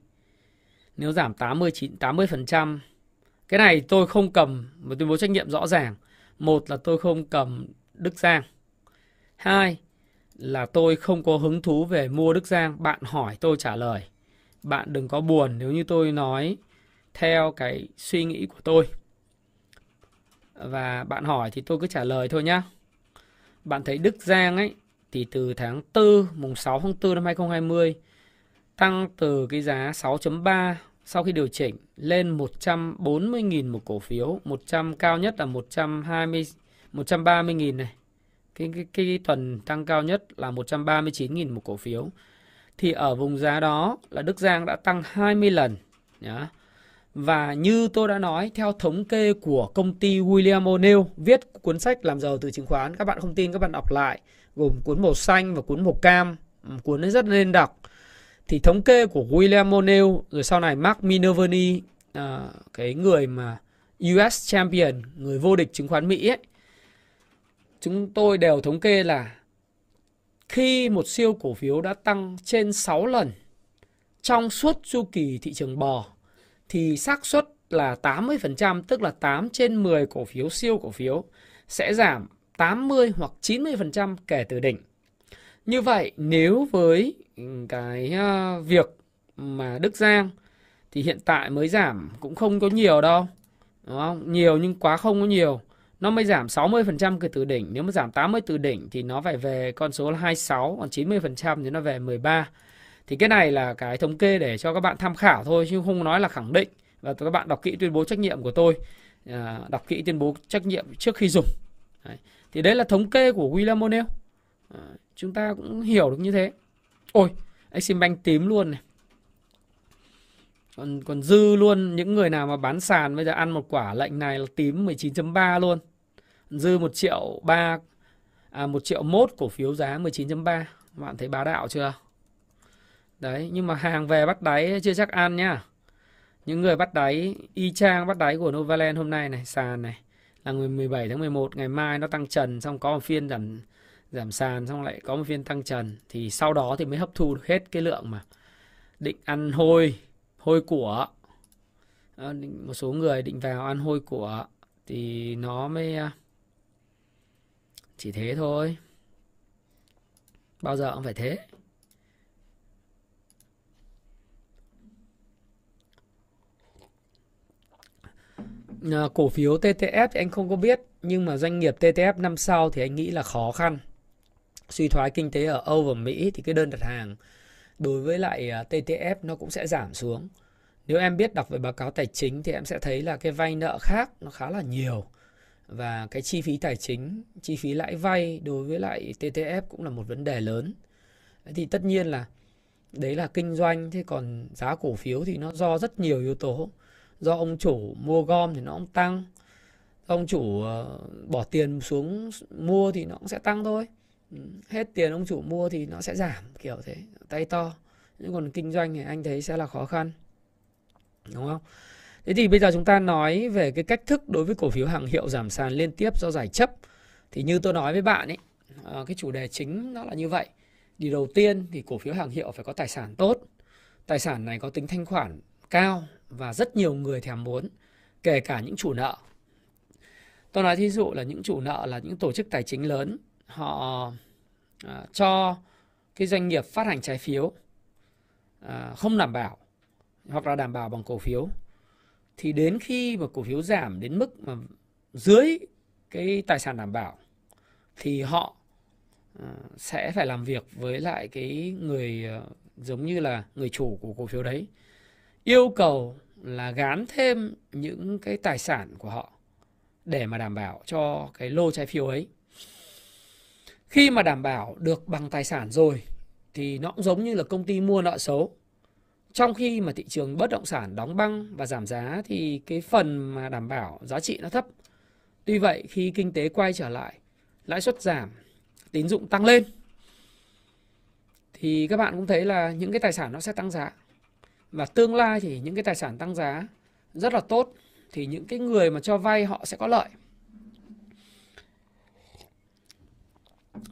nếu giảm 89 80% cái này tôi không cầm một tuyên bố trách nhiệm rõ ràng. Một là tôi không cầm Đức Giang Hai là tôi không có hứng thú về mua Đức Giang. Bạn hỏi tôi trả lời. Bạn đừng có buồn nếu như tôi nói theo cái suy nghĩ của tôi. Và bạn hỏi thì tôi cứ trả lời thôi nhá. Bạn thấy Đức Giang ấy thì từ tháng 4, mùng 6 tháng 4 năm 2020 tăng từ cái giá 6.3 sau khi điều chỉnh lên 140.000 một cổ phiếu, 100 cao nhất là 120 130.000 này cái, cái, cái tuần tăng cao nhất là 139.000 một cổ phiếu. Thì ở vùng giá đó là Đức Giang đã tăng 20 lần. Nhá. Và như tôi đã nói, theo thống kê của công ty William O'Neill viết cuốn sách làm giàu từ chứng khoán, các bạn không tin các bạn đọc lại, gồm cuốn màu xanh và cuốn màu cam, ừ, cuốn ấy rất nên đọc. Thì thống kê của William O'Neill rồi sau này Mark Minervini, à, cái người mà US Champion, người vô địch chứng khoán Mỹ ấy, chúng tôi đều thống kê là khi một siêu cổ phiếu đã tăng trên 6 lần trong suốt chu kỳ thị trường bò thì xác suất là 80%, tức là 8 trên 10 cổ phiếu siêu cổ phiếu sẽ giảm 80 hoặc 90% kể từ đỉnh. Như vậy nếu với cái à, việc mà Đức Giang thì hiện tại mới giảm cũng không có nhiều đâu. Đúng không? Nhiều nhưng quá không có nhiều nó mới giảm 60% kể từ đỉnh. Nếu mà giảm 80 từ đỉnh thì nó phải về con số là 26, còn 90% thì nó về 13. Thì cái này là cái thống kê để cho các bạn tham khảo thôi chứ không nói là khẳng định. Và các bạn đọc kỹ tuyên bố trách nhiệm của tôi, à, đọc kỹ tuyên bố trách nhiệm trước khi dùng. Đấy. Thì đấy là thống kê của William O'Neill. À, chúng ta cũng hiểu được như thế. Ôi, Exim Bank tím luôn này. Còn còn dư luôn những người nào mà bán sàn bây giờ ăn một quả lệnh này là tím 19.3 luôn. Dư 1 triệu 3 à 1 triệu mốt cổ phiếu giá 19.3. Bạn thấy bá đạo chưa? Đấy, nhưng mà hàng về bắt đáy chưa chắc ăn nhá. Những người bắt đáy y chang bắt đáy của Novaland hôm nay này, sàn này là ngày 17 tháng 11, ngày mai nó tăng trần xong có một phiên giảm giảm sàn xong lại có một phiên tăng trần thì sau đó thì mới hấp thu được hết cái lượng mà định ăn hôi hôi của ờ, một số người định vào ăn hôi của thì nó mới ờ, chỉ thế thôi. Bao giờ cũng phải thế. Ờ, cổ phiếu TTF thì anh không có biết, nhưng mà doanh nghiệp TTF năm sau thì anh nghĩ là khó khăn. Suy thoái kinh tế ở Âu và Mỹ thì cái đơn đặt hàng đối với lại à, TTF nó cũng sẽ giảm xuống. Nếu em biết đọc về báo cáo tài chính thì em sẽ thấy là cái vay nợ khác nó khá là nhiều và cái chi phí tài chính, chi phí lãi vay đối với lại TTF cũng là một vấn đề lớn. Thì tất nhiên là đấy là kinh doanh thế còn giá cổ phiếu thì nó do rất nhiều yếu tố. Do ông chủ mua gom thì nó cũng tăng. Do ông chủ ờ, bỏ tiền xuống mua thì nó cũng sẽ tăng thôi. Ừ, hết tiền ông chủ mua thì nó sẽ giảm kiểu thế, tay to. Nhưng còn kinh doanh thì anh thấy sẽ là khó khăn. Đúng không? Thế thì bây giờ chúng ta nói về cái cách thức đối với cổ phiếu hàng hiệu giảm sàn liên tiếp do giải chấp. Thì như tôi nói với bạn ấy, ờ, cái chủ đề chính nó là như vậy. Thì đầu tiên thì cổ phiếu hàng hiệu phải có tài sản tốt. Tài sản này có tính thanh khoản cao và rất nhiều người thèm muốn, kể cả những chủ nợ. Tôi nói thí dụ là những chủ nợ là những tổ chức tài chính lớn, họ à, cho cái doanh nghiệp phát hành trái phiếu à, không đảm bảo hoặc là đảm bảo bằng cổ phiếu. Thì đến khi mà cổ phiếu giảm đến mức mà dưới cái tài sản đảm bảo thì họ à, sẽ phải làm việc với lại cái người à, giống như là người chủ của cổ phiếu đấy yêu cầu là gán thêm những cái tài sản của họ để mà đảm bảo cho cái lô trái phiếu ấy khi mà đảm bảo được bằng tài sản rồi thì nó cũng giống như là công ty mua nợ xấu trong khi mà thị trường bất động sản đóng băng và giảm giá thì cái phần mà đảm bảo giá trị nó thấp. Tuy vậy khi kinh tế quay trở lại, lãi suất giảm, tín dụng tăng lên thì các bạn cũng thấy là những cái tài sản nó sẽ tăng giá. Và tương lai thì những cái tài sản tăng giá rất là tốt thì những cái người mà cho vay họ sẽ có lợi.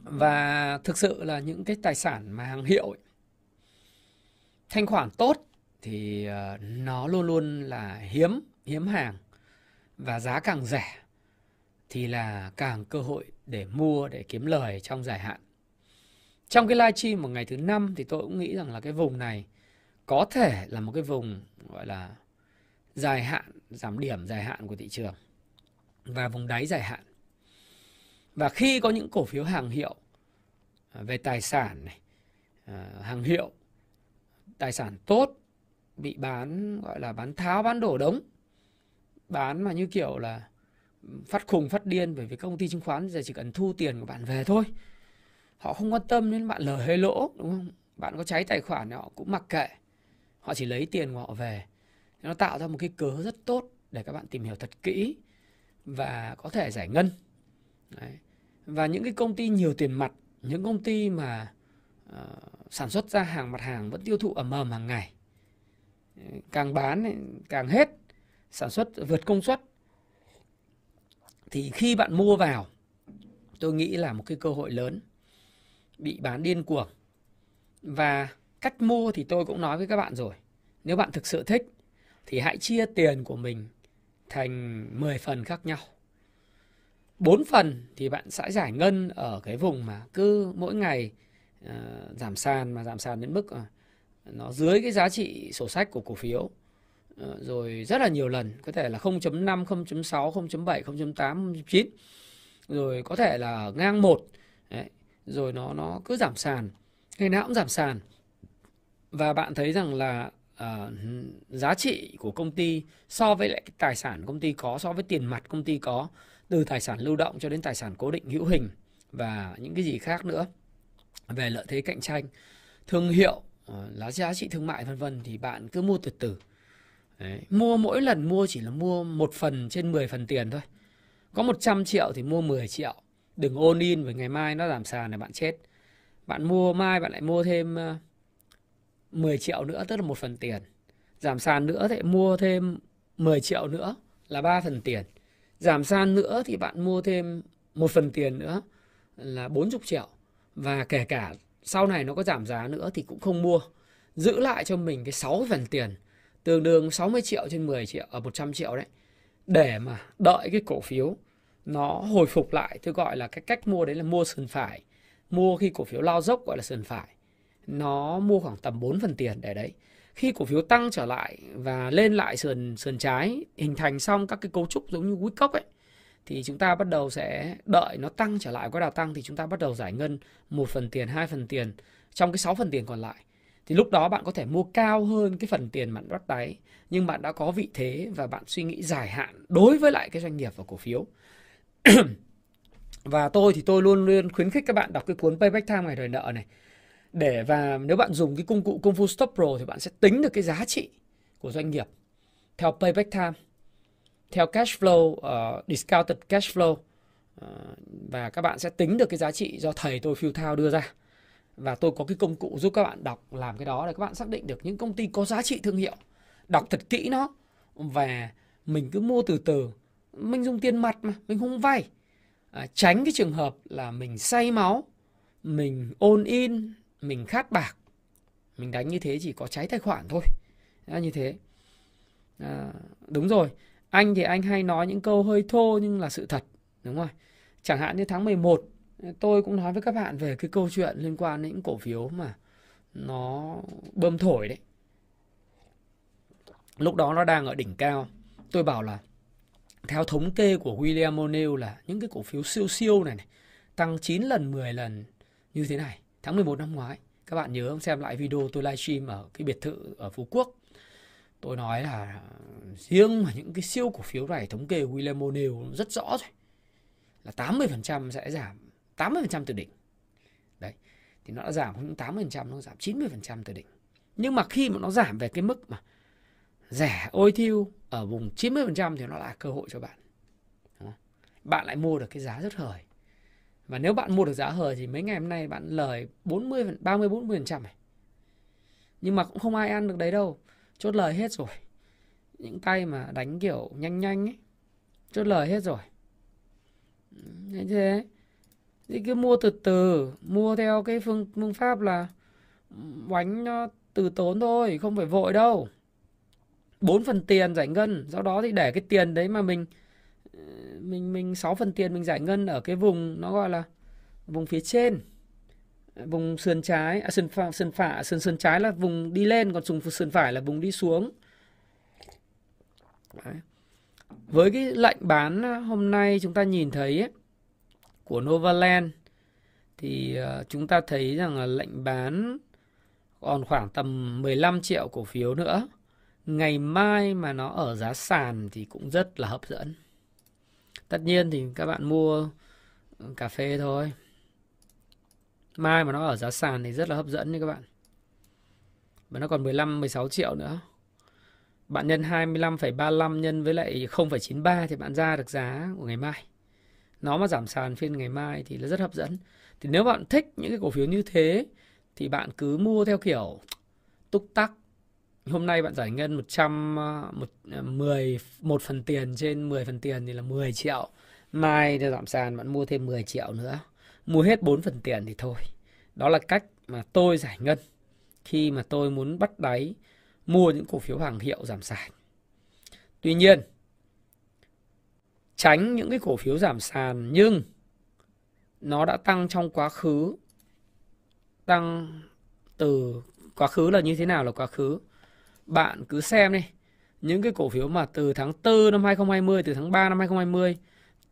Và thực sự là những cái tài sản mà hàng hiệu ấy, thanh khoản tốt thì ờ, nó luôn luôn là hiếm hiếm hàng và giá càng rẻ thì là càng cơ hội để mua để kiếm lời trong dài hạn. Trong cái livestream một ngày thứ năm thì tôi cũng nghĩ rằng là cái vùng này có thể là một cái vùng gọi là dài hạn, giảm điểm dài hạn của thị trường và vùng đáy dài hạn. Và khi có những cổ phiếu hàng hiệu à, về tài sản này, à, hàng hiệu tài sản tốt bị bán gọi là bán tháo bán đổ đống bán mà như kiểu là phát khùng phát điên bởi vì công ty chứng khoán giờ chỉ cần thu tiền của bạn về thôi. Họ không quan tâm đến bạn lời hay lỗ đúng không? Bạn có cháy tài khoản họ cũng mặc kệ. Họ chỉ lấy tiền của họ về. Nó tạo ra một cái cớ rất tốt để các bạn tìm hiểu thật kỹ và có thể giải ngân. Đấy và những cái công ty nhiều tiền mặt những công ty mà uh, sản xuất ra hàng mặt hàng vẫn tiêu thụ ở ầm hàng ngày. Càng bán càng hết sản xuất vượt công suất. Thì khi bạn mua vào tôi nghĩ là một cái cơ hội lớn bị bán điên cuồng. Và cách mua thì tôi cũng nói với các bạn rồi nếu bạn thực sự thích thì hãy chia tiền của mình thành 10 phần khác nhau. 4 phần thì bạn sẽ giải ngân ở cái vùng mà cứ mỗi ngày uh, giảm sàn mà giảm sàn đến mức uh, nó dưới cái giá trị sổ sách của cổ phiếu uh, rồi rất là nhiều lần có thể là 0.5, 0.6, 0.7, 0.8, 0.9 rồi có thể là ngang một Đấy. rồi nó nó cứ giảm sàn ngày nào cũng giảm sàn và bạn thấy rằng là uh, giá trị của công ty so với lại cái tài sản công ty có so với tiền mặt công ty có từ tài sản lưu động cho đến tài sản cố định hữu hình và những cái gì khác nữa. Về lợi thế cạnh tranh, thương hiệu ờ, lá giá trị thương mại, vân vân, thì bạn cứ mua từ từ. Đấy. mua mỗi lần mua chỉ là mua một phần trên 10 phần tiền thôi. Có 100 triệu thì mua 10 triệu. Đừng ôn in với ngày mai nó giảm sàn là bạn chết. Bạn mua mai bạn lại mua thêm ờ, 10 triệu nữa, tức là một phần tiền. Giảm sàn nữa thì mua thêm 10 triệu nữa là 3 phần tiền giảm sàn nữa thì bạn mua thêm một phần tiền nữa là 40 triệu. Và kể cả sau này nó có giảm giá nữa thì cũng không mua. Giữ lại cho mình cái 6 phần tiền, tương đương 60 triệu trên 10 triệu ờ, ở 100 triệu đấy, để mà đợi cái cổ phiếu nó hồi phục lại. Tôi gọi là cái cách mua đấy là mua sườn phải. Mua khi cổ phiếu lao dốc gọi là sườn phải. Nó mua khoảng tầm 4 phần tiền để đấy khi cổ phiếu tăng trở lại và lên lại sườn sườn trái, hình thành xong các cái cấu trúc giống như quýt cốc ấy, thì chúng ta bắt đầu sẽ đợi nó tăng trở lại. Có đà tăng thì chúng ta bắt đầu giải ngân một phần tiền, hai phần tiền trong cái 6 phần tiền còn lại. Thì lúc đó bạn có thể mua cao hơn cái phần tiền bạn bắt đáy, nhưng bạn đã có vị thế và bạn suy nghĩ dài hạn đối với lại cái doanh nghiệp và cổ phiếu. *clears throat* Và tôi thì tôi luôn luôn khuyến khích các bạn đọc cái cuốn Payback Time ngày đòi nợ này để và nếu bạn dùng cái công cụ công phu stop pro thì bạn sẽ tính được cái giá trị của doanh nghiệp. Theo Payback Time theo cash flow uh, discounted cash flow uh, và các bạn sẽ tính được cái giá trị do thầy tôi Phil Thao đưa ra. Và tôi có cái công cụ giúp các bạn đọc làm cái đó để các bạn xác định được những công ty có giá trị thương hiệu đọc thật kỹ nó. Và mình cứ mua từ từ. Mình dùng tiền mặt mà mình không vay. À, tránh cái trường hợp là mình say máu mình ôn in mình khát bạc mình đánh như thế chỉ có cháy tài khoản thôi. À, như thế. À, đúng rồi anh thì anh hay nói những câu hơi thô nhưng là sự thật đúng rồi. Chẳng hạn như tháng 11 tôi cũng nói với các bạn về cái câu chuyện liên quan đến những cổ phiếu mà nó bơm thổi đấy. Lúc đó nó đang ở đỉnh cao. Tôi bảo là theo thống kê của William O'Neill là những cái cổ phiếu siêu siêu này, này tăng 9 lần 10 lần như thế này tháng 11 năm ngoái. Các bạn nhớ xem lại video tôi livestream ở cái biệt thự ở Phú Quốc. Tôi nói là riêng mà những cái siêu cổ phiếu này thống kê William O'Neill rất rõ rồi là 80% sẽ giảm 80% từ đỉnh. Đấy, thì nó đã giảm không 80% nó giảm 90% từ đỉnh. Nhưng mà khi mà nó giảm về cái mức mà rẻ, ôi thiêu ở vùng 90% thì nó là cơ hội cho bạn. Bạn lại mua được cái giá rất hời và nếu bạn mua được giá hời thì mấy ngày hôm nay bạn lời 40 30 40% này. Nhưng mà cũng không ai ăn được đấy đâu. Chốt lời hết rồi. Những tay mà đánh kiểu nhanh nhanh ấy. Chốt lời hết rồi. Thế thế. Thì cứ mua từ từ, mua theo cái phương phương pháp là bánh nó từ tốn thôi, không phải vội đâu. bốn phần tiền giải ngân, sau đó thì để cái tiền đấy mà mình Ờ, mình mình 6 phần tiền mình giải ngân ở cái vùng nó gọi là vùng phía trên. Ờ, vùng sườn trái à, sườn phải sườn phải sườn sườn trái là vùng đi lên còn vùng sườn phải là vùng đi xuống. Đấy. với cái lệnh bán hôm nay chúng ta nhìn thấy ấy, của Novaland thì ờ, chúng ta thấy rằng là lệnh bán còn khoảng tầm 15 triệu cổ phiếu nữa. Ngày mai mà nó ở giá sàn thì cũng rất là hấp dẫn tất nhiên thì các bạn mua ừ, cà phê thôi. Mai mà nó ở giá sàn thì rất là hấp dẫn nha các bạn. Và nó còn 15 16 triệu nữa. Bạn nhân 25,35 nhân với lại 0,93 thì bạn ra được giá của ngày mai. Nó mà giảm sàn phiên ngày mai thì nó rất hấp dẫn. Thì nếu bạn thích những cái cổ phiếu như thế thì bạn cứ mua theo kiểu túc tắc hôm nay bạn giải ngân 100 một 10 ờ, ờ, một phần tiền trên 10 phần tiền thì là 10 triệu. Mai để giảm sàn bạn mua thêm 10 triệu nữa. Mua hết 4 phần tiền thì thôi. Đó là cách mà tôi giải ngân khi mà tôi muốn bắt đáy mua những cổ phiếu hàng hiệu giảm sàn. Tuy nhiên, tránh những cái cổ phiếu giảm sàn nhưng nó đã tăng trong quá khứ tăng từ quá khứ là như thế nào là quá khứ bạn cứ xem đi. Những cái cổ phiếu mà từ tháng 4 năm 2020 từ tháng 3 năm 2020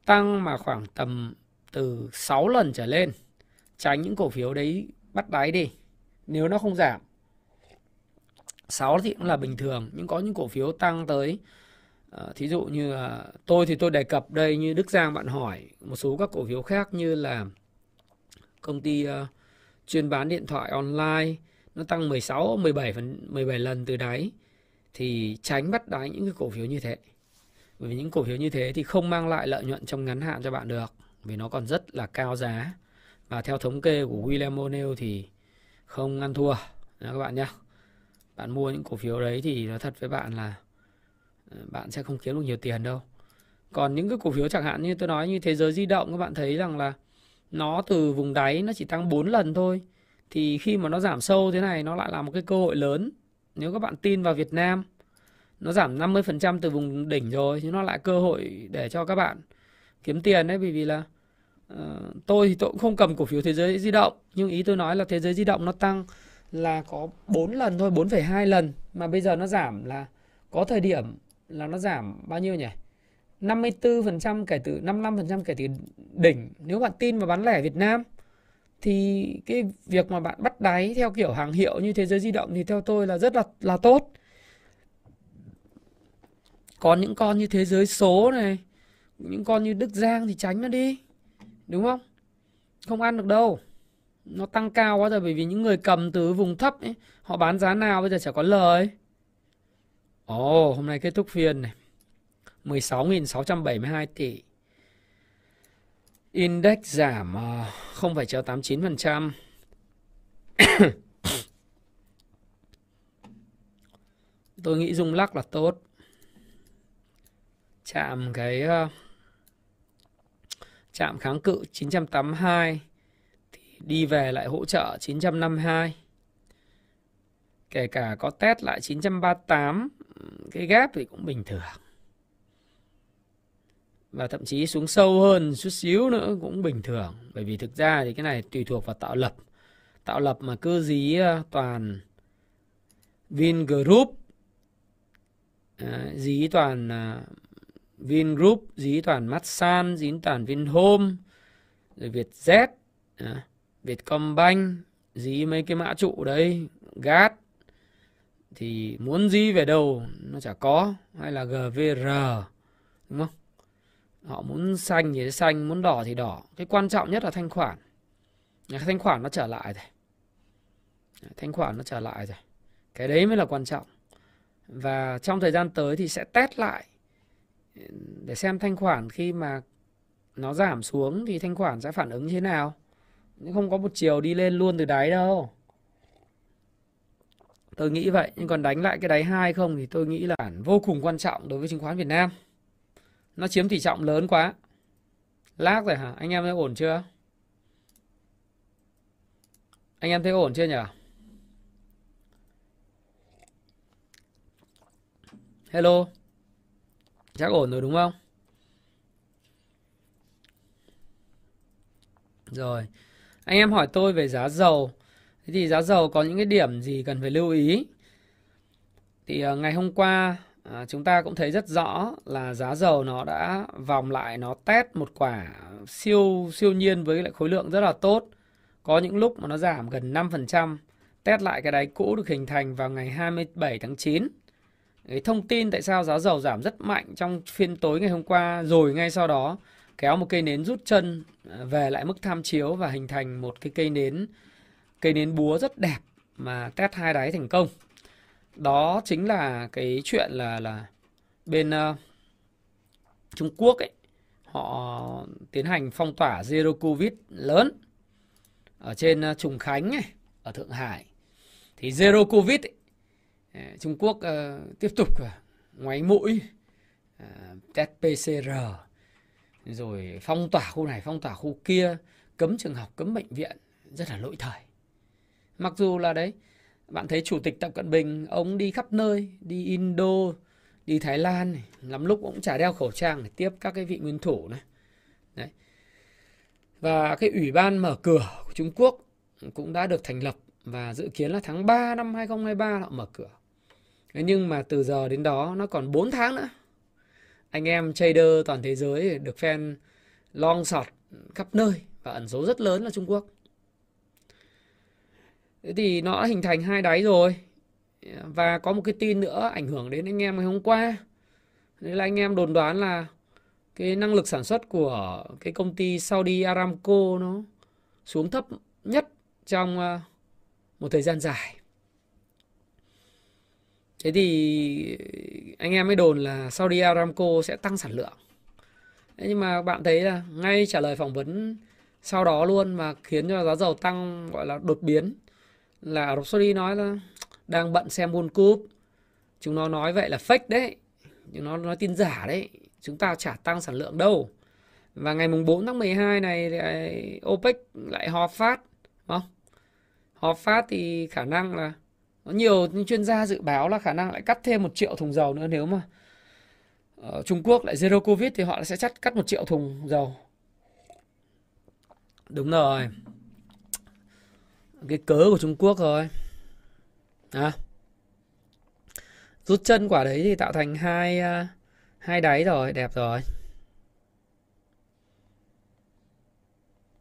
tăng mà khoảng tầm từ 6 lần trở lên. Tránh những cổ phiếu đấy bắt đáy đi. Nếu nó không giảm 6 thì cũng là bình thường. Nhưng có những cổ phiếu tăng tới ờ, thí dụ như tôi thì tôi đề cập đây như Đức Giang bạn hỏi, một số các cổ phiếu khác như là công ty ờ, chuyên bán điện thoại online nó tăng 16 17 phần 17 lần từ đáy thì tránh bắt đáy những cái cổ phiếu như thế. Bởi vì những cổ phiếu như thế thì không mang lại lợi nhuận trong ngắn hạn cho bạn được vì nó còn rất là cao giá. Và theo thống kê của William O'Neill thì không ăn thua đó các bạn nhé. Bạn mua những cổ phiếu đấy thì nói thật với bạn là ờ, bạn sẽ không kiếm được nhiều tiền đâu. Còn những cái cổ phiếu chẳng hạn như tôi nói như thế giới di động, các bạn thấy rằng là nó từ vùng đáy nó chỉ tăng 4 lần thôi thì khi mà nó giảm sâu thế này nó lại là một cái cơ hội lớn. Nếu các bạn tin vào Việt Nam nó giảm 50% từ vùng đỉnh rồi thì nó lại cơ hội để cho các bạn kiếm tiền đấy. Vì vì là uh, tôi thì tôi cũng không cầm cổ phiếu thế giới di động nhưng ý tôi nói là thế giới di động nó tăng là có 4 lần thôi 4,2 lần. Mà bây giờ nó giảm là có thời điểm là nó giảm bao nhiêu nhỉ? 54% kể từ 55% kể từ đỉnh. Nếu bạn tin vào bán lẻ Việt Nam thì cái việc mà bạn bắt đáy theo kiểu hàng hiệu như thế giới di động thì theo tôi là rất là là tốt. Còn những con như thế giới số này những con như đức giang thì tránh nó đi đúng không? Không ăn được đâu. Nó tăng cao quá rồi bởi vì những người cầm từ vùng thấp ấy, họ bán giá nào bây giờ chả có lời. Ồ oh, hôm nay kết thúc phiên này. 16.672 tỷ. Index giảm ờ, 0,89%. *coughs* Tôi nghĩ rung lắc là tốt. Chạm cái ờ, chạm kháng cự 982 thì đi về lại hỗ trợ 952. Kể cả có test lại 938 cái gap thì cũng bình thường và thậm chí xuống sâu hơn chút xíu nữa cũng bình thường. Bởi vì thực ra thì cái này tùy thuộc vào tạo lập. Tạo lập mà cứ ờ, ờ, dí toàn ờ, Vingroup dí toàn Vingroup dí toàn Masan dí toàn Vinhome rồi Vietjet việt Vietcombank, dí mấy cái mã trụ đấy GAT thì muốn dí về đâu nó chả có. Hay là GVR đúng không? Họ muốn xanh thì xanh, muốn đỏ thì đỏ. Cái quan trọng nhất là thanh khoản. Thanh khoản nó trở lại rồi. Thanh khoản nó trở lại rồi. Cái đấy mới là quan trọng. Và trong thời gian tới thì sẽ test lại, để xem thanh khoản khi mà nó giảm xuống thì thanh khoản sẽ phản ứng thế nào. Nhưng không có một chiều đi lên luôn từ đáy đâu. Tôi nghĩ vậy, nhưng còn đánh lại cái đáy hai không thì tôi nghĩ là vô cùng quan trọng đối với chứng khoán Việt Nam nó chiếm tỷ trọng lớn quá. Lag rồi hả? Anh em thấy ổn chưa? Anh em thấy ổn chưa nhỉ hello? Chắc ổn rồi đúng không? Rồi. Anh em hỏi tôi về giá dầu. Thế thì giá dầu có những cái điểm gì cần phải lưu ý? Thì ờ, ngày hôm qua à, chúng ta cũng thấy rất rõ là giá dầu nó đã vòng lại nó test một quả siêu siêu nhiên với lại khối lượng rất là tốt. Có những lúc mà nó giảm gần 5% test lại cái đáy cũ được hình thành vào ngày 27 tháng 9 cái thông tin tại sao giá dầu giảm rất mạnh trong phiên tối ngày hôm qua rồi ngay sau đó kéo một cây nến rút chân ờ, về lại mức tham chiếu và hình thành một cái cây nến cây nến búa rất đẹp mà test hai đáy thành công đó chính là cái chuyện là là bên uh, Trung Quốc ấy họ tiến hành phong tỏa zero covid lớn ở trên uh, Trùng Khánh ấy, ở Thượng Hải. Thì zero covid ấy, ờ, Trung Quốc uh, tiếp tục uh, ngoáy mũi uh, test PCR rồi phong tỏa khu này phong tỏa khu kia cấm trường học cấm bệnh viện rất là lỗi thời. Mặc dù là đấy bạn thấy chủ tịch Tập Cận Bình ông đi khắp nơi, đi Indo, đi Thái Lan này, lắm lúc cũng chả đeo khẩu trang để tiếp các cái vị nguyên thủ này. Đấy. Và cái ủy ban mở cửa của Trung Quốc cũng đã được thành lập và dự kiến là tháng 3 năm 2023 họ mở cửa. Thế nhưng mà từ giờ đến đó nó còn 4 tháng nữa. Anh em trader toàn thế giới được fan long sọt khắp nơi và ẩn số rất lớn là Trung Quốc. Thế thì nó đã hình thành hai đáy rồi. Và có một cái tin nữa ảnh hưởng đến anh em ngày hôm qua. Đấy là anh em đồn đoán là cái năng lực sản xuất của cái công ty Saudi Aramco nó xuống thấp nhất trong ờ, một thời gian dài. Thế thì anh em mới đồn là Saudi Aramco sẽ tăng sản lượng. Thế nhưng mà bạn thấy là ngay trả lời phỏng vấn sau đó luôn mà khiến cho giá dầu tăng, gọi là đột biến là Ả Rập Saudi nói là đang bận xem World Cup. Chúng nó nói vậy là fake đấy. Chúng nó nói tin giả đấy. Chúng ta chả tăng sản lượng đâu. Và ngày mùng 4 tháng 12 này thì OPEC lại họp phát. Không? Họp phát thì khả năng là có nhiều chuyên gia dự báo là khả năng lại cắt thêm một triệu thùng dầu nữa nếu mà ở Trung Quốc lại zero covid thì họ sẽ chắc cắt một triệu thùng dầu. Đúng rồi cái cớ của Trung Quốc rồi à. rút chân quả đấy thì tạo thành hai à, hai đáy rồi đẹp rồi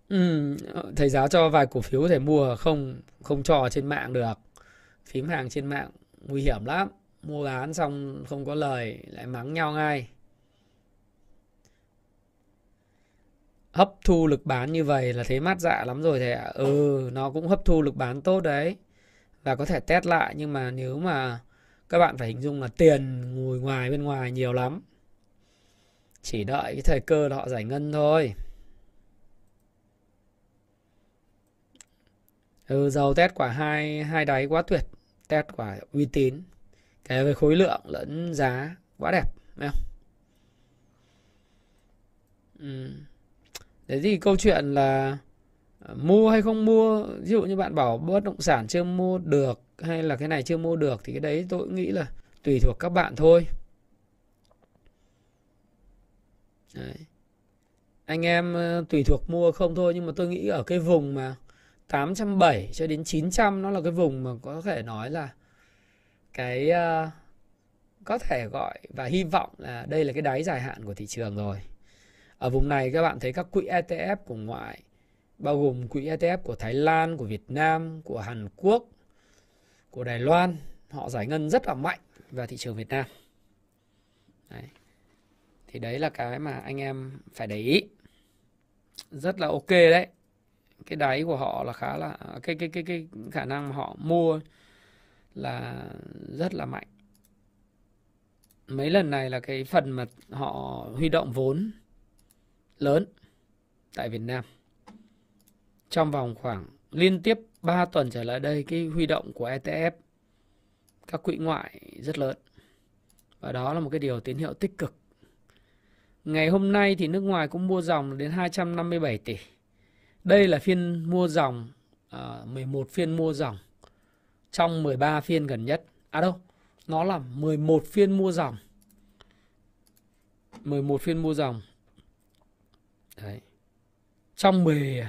Ừ, thầy giáo cho vài cổ phiếu có thể mua không không cho trên mạng được. Phím hàng trên mạng nguy hiểm lắm. Mua bán xong không có lời lại mắng nhau ngay. Hấp thu lực bán như vậy là thấy mát dạ lắm rồi thầy ạ. Ừ, nó cũng hấp thu lực bán tốt đấy. Và có thể test lại nhưng mà nếu mà các bạn phải hình dung là tiền ngồi ngoài bên ngoài nhiều lắm. Chỉ đợi cái thời cơ họ giải ngân thôi. Ừ, dầu test quả hai hai đáy quá tuyệt. Test quả uy tín. Cái về khối lượng lẫn giá quá đẹp, thấy không? Ừ. Thế thì câu chuyện là ờ, mua hay không mua, ví dụ như bạn bảo bất động sản chưa mua được hay là cái này chưa mua được thì cái đấy tôi nghĩ là tùy thuộc các bạn thôi. Đấy. Anh em ờ, tùy thuộc mua không thôi nhưng mà tôi nghĩ ở cái vùng mà 870 cho đến 900 nó là cái vùng mà có thể nói là cái uh, có thể gọi và hy vọng là đây là cái đáy dài hạn của thị trường rồi. Ở vùng này các bạn thấy các quỹ ETF của ngoại bao gồm quỹ ETF của Thái Lan, của Việt Nam, của Hàn Quốc, của Đài Loan, họ giải ngân rất là mạnh vào thị trường Việt Nam. Đấy. Thì đấy là cái mà anh em phải để ý. Rất là ok đấy cái đáy của họ là khá là cái cái cái cái khả năng mà họ mua là rất là mạnh mấy lần này là cái phần mà họ huy động vốn lớn tại Việt Nam trong vòng khoảng liên tiếp 3 tuần trở lại đây cái huy động của ETF các quỹ ngoại rất lớn và đó là một cái điều tín hiệu tích cực ngày hôm nay thì nước ngoài cũng mua dòng đến 257 tỷ đây là phiên mua dòng à, uh, 11 phiên mua dòng trong 13 phiên gần nhất. À đâu, nó là 11 phiên mua dòng. 11 phiên mua dòng. Đấy. Trong 10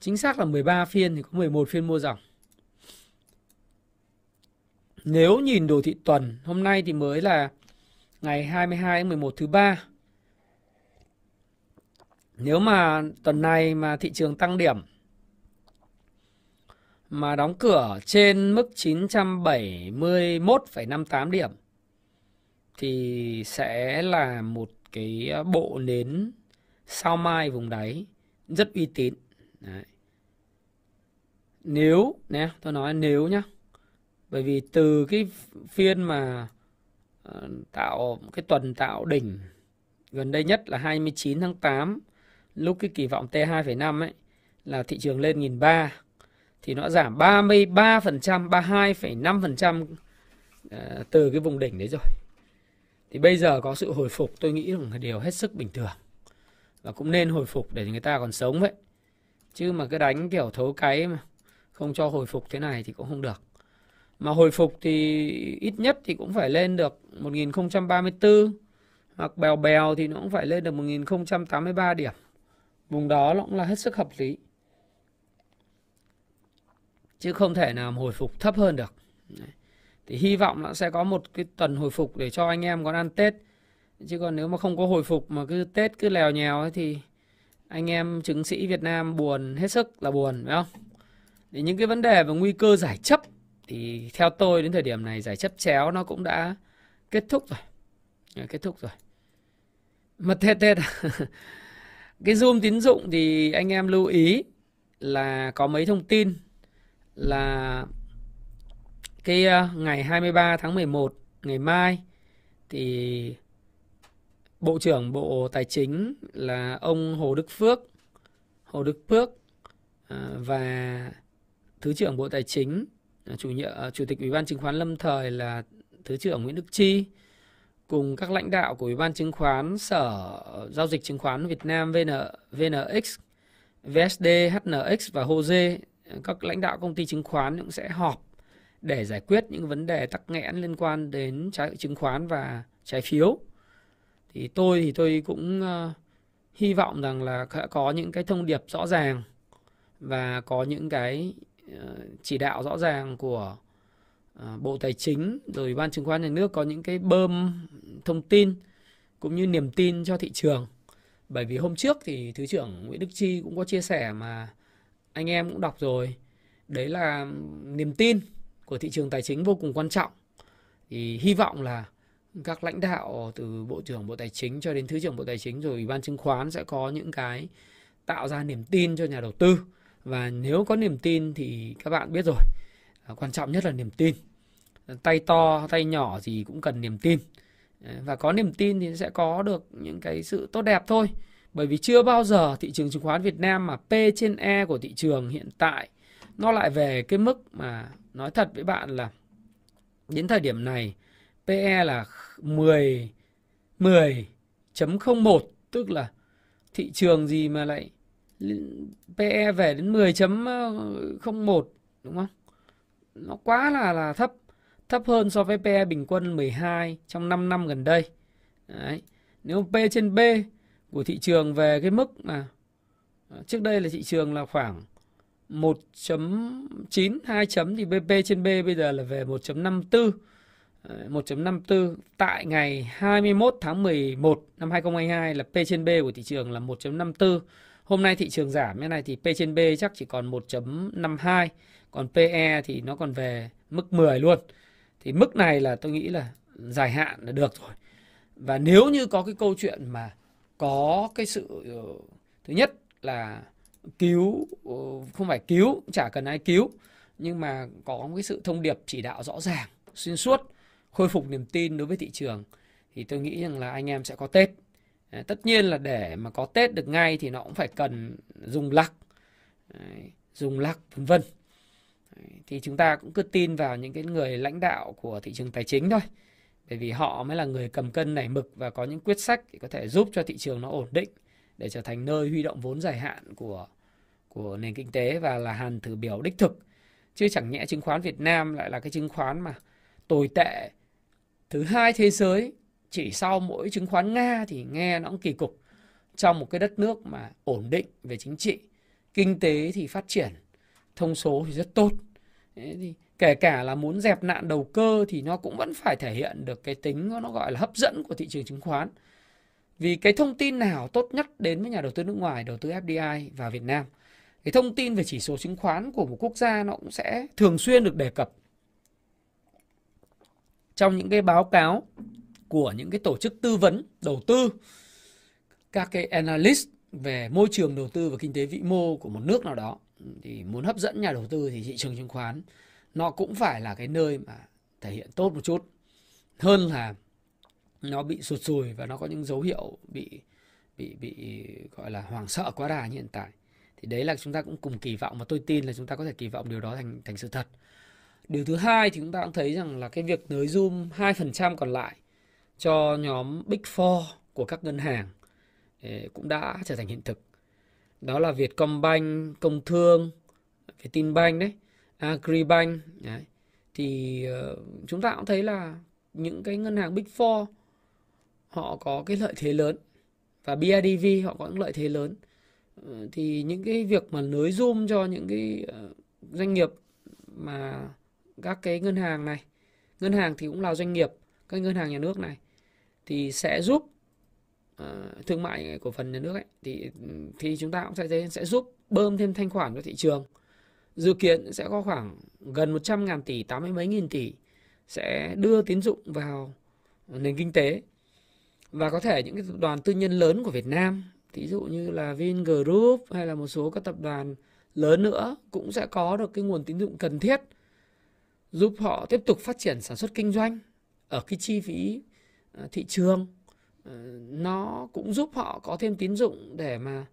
chính xác là 13 phiên thì có 11 phiên mua dòng. Nếu nhìn đồ thị tuần, hôm nay thì mới là ngày 22 tháng 11 thứ ba nếu mà tuần này mà thị trường tăng điểm mà đóng cửa trên mức 971,58 điểm thì sẽ là một cái bộ nến sao mai vùng đáy rất uy tín. Đấy. Nếu nè, tôi nói nếu nhá. Bởi vì từ cái phiên mà ờ, tạo cái tuần tạo đỉnh gần đây nhất là 29 tháng 8 lúc cái kỳ vọng T2,5 ấy là thị trường lên 1003 thì nó giảm 33%, 32,5% ờ, từ cái vùng đỉnh đấy rồi. Thì bây giờ có sự hồi phục tôi nghĩ là một điều hết sức bình thường. Và cũng nên hồi phục để người ta còn sống vậy. Chứ mà cứ đánh kiểu thấu cái mà không cho hồi phục thế này thì cũng không được. Mà hồi phục thì ít nhất thì cũng phải lên được 1034 hoặc bèo bèo thì nó cũng phải lên được 1083 điểm vùng đó nó cũng là hết sức hợp lý chứ không thể nào hồi phục thấp hơn được Đấy. thì hy vọng nó sẽ có một cái tuần hồi phục để cho anh em còn ăn tết chứ còn nếu mà không có hồi phục mà cứ tết cứ lèo nhèo ấy thì anh em chứng sĩ Việt Nam buồn hết sức là buồn, phải không? Thì những cái vấn đề về nguy cơ giải chấp thì theo tôi đến thời điểm này giải chấp chéo nó cũng đã kết thúc rồi. Kết thúc rồi. Mất hết tết. *laughs* Cái zoom tín dụng thì anh em lưu ý là có mấy thông tin là cái ờ, ngày 23 tháng 11 ngày mai thì Bộ trưởng Bộ Tài chính là ông Hồ Đức Phước Hồ Đức Phước à, và Thứ trưởng Bộ Tài chính à, chủ nhiệm à, Chủ tịch Ủy ban chứng khoán lâm thời là Thứ trưởng Nguyễn Đức Chi cùng các lãnh đạo của Ủy ban chứng khoán Sở Giao dịch Chứng khoán Việt Nam VN, VNX, VSD, HNX và HOSE, các lãnh đạo công ty chứng khoán cũng sẽ họp để giải quyết những vấn đề tắc nghẽn liên quan đến trái chứng khoán và trái phiếu. Thì tôi thì tôi cũng uh, hy vọng rằng là sẽ có những cái thông điệp rõ ràng và có những cái ờ, chỉ đạo rõ ràng của ờ, Bộ Tài chính rồi Ban chứng khoán nhà nước có những cái bơm thông tin cũng như niềm tin cho thị trường Bởi vì hôm trước thì Thứ trưởng Nguyễn Đức Chi cũng có chia sẻ mà anh em cũng đọc rồi. Đấy là niềm tin của thị trường tài chính vô cùng quan trọng. Thì hy vọng là các lãnh đạo từ Bộ trưởng Bộ Tài chính cho đến Thứ trưởng Bộ Tài chính rồi Ủy ban chứng khoán sẽ có những cái tạo ra niềm tin cho nhà đầu tư. Và nếu có niềm tin thì các bạn biết rồi, à, quan trọng nhất là niềm tin. Tay to, tay nhỏ gì cũng cần niềm tin. Và có niềm tin thì sẽ có được những cái sự tốt đẹp thôi. Bởi vì chưa bao giờ thị trường chứng khoán Việt Nam mà P trên E của thị trường hiện tại nó lại về cái mức mà nói thật với bạn là đến thời điểm này PE là 10 10.01 tức là thị trường gì mà lại PE về đến 10.01 ờ, đúng không? Nó quá là là thấp thấp hơn so với PE bình quân 12 trong 5 năm gần đây. Đấy. Nếu P trên B của thị trường về cái mức mà ờ, trước đây là thị trường là khoảng 1.9 2 chấm thì BP trên B bây giờ là về 1.54 1.54 tại ngày 21 tháng 11 năm 2022 là P trên B của thị trường là 1.54. Hôm nay thị trường giảm như này thì P trên B chắc chỉ còn 1.52, còn PE thì nó còn về mức 10 luôn. Thì mức này là tôi nghĩ là dài hạn là được rồi. Và nếu như có cái câu chuyện mà có cái sự ờ, thứ nhất là cứu ờ, không phải cứu chả cần ai cứu nhưng mà có một cái sự thông điệp chỉ đạo rõ ràng xuyên suốt khôi phục niềm tin đối với thị trường thì tôi nghĩ rằng là anh em sẽ có Tết. Tất nhiên là để mà có Tết được ngay thì nó cũng phải cần dùng lắc, dùng lắc vân vân. Thì chúng ta cũng cứ tin vào những cái người lãnh đạo của thị trường tài chính thôi. Bởi vì họ mới là người cầm cân nảy mực và có những quyết sách để có thể giúp cho thị trường nó ổn định để trở thành nơi huy động vốn dài hạn của của nền kinh tế và là hàn thử biểu đích thực. Chứ chẳng nhẽ chứng khoán Việt Nam lại là cái chứng khoán mà tồi tệ thứ hai thế giới, chỉ sau mỗi chứng khoán Nga thì nghe nó cũng kỳ cục. Trong một cái đất nước mà ổn định về chính trị, kinh tế thì phát triển, thông số thì rất tốt. Thế thì kể cả là muốn dẹp nạn đầu cơ thì nó cũng vẫn phải thể hiện được cái tính nó gọi là hấp dẫn của thị trường chứng khoán. Vì cái thông tin nào tốt nhất đến với nhà đầu tư nước ngoài, đầu tư FDI vào Việt Nam? Cái thông tin về chỉ số chứng khoán của một quốc gia nó cũng sẽ thường xuyên được đề cập trong những cái báo cáo của những cái tổ chức tư vấn, đầu tư, các cái analyst về môi trường đầu tư và kinh tế vĩ mô của một nước nào đó, thì muốn hấp dẫn nhà đầu tư thì thị trường chứng khoán nó cũng phải là cái nơi mà thể hiện tốt một chút. Hơn là nó bị sụt sùi và nó có những dấu hiệu bị bị bị gọi là hoảng sợ quá đà như hiện tại. Thì đấy là chúng ta cũng cùng kỳ vọng và tôi tin là chúng ta có thể kỳ vọng điều đó thành thành sự thật. Điều thứ hai thì chúng ta cũng thấy rằng là cái việc nới zoom 2% còn lại cho nhóm Big Four của các ngân hàng cũng đã trở thành hiện thực. Đó là Vietcombank, Công Thương, Vietinbank đấy, Agribank đấy. Thì ờ, chúng ta cũng thấy là những cái ngân hàng Big Four họ có cái lợi thế lớn và BIDV họ có những lợi thế lớn. Ờ, thì những cái việc mà nới zoom cho những cái ờ, doanh nghiệp mà các cái ngân hàng này. Ngân hàng thì cũng là doanh nghiệp các ngân hàng nhà nước này thì sẽ giúp uh, thương mại cổ phần nhà nước ấy thì thì chúng ta cũng sẽ thấy sẽ giúp bơm thêm thanh khoản cho thị trường. Dự kiến sẽ có khoảng gần 100 ngàn tỷ 80 mấy nghìn tỷ sẽ đưa tín dụng vào nền kinh tế. Và có thể những cái tập đoàn tư nhân lớn của Việt Nam thí dụ như là Vingroup hay là một số các tập đoàn lớn nữa cũng sẽ có được cái nguồn tín dụng cần thiết giúp họ tiếp tục phát triển sản xuất kinh doanh ở cái chi phí ờ, thị trường. Ờ, nó cũng giúp họ có thêm tín dụng để mà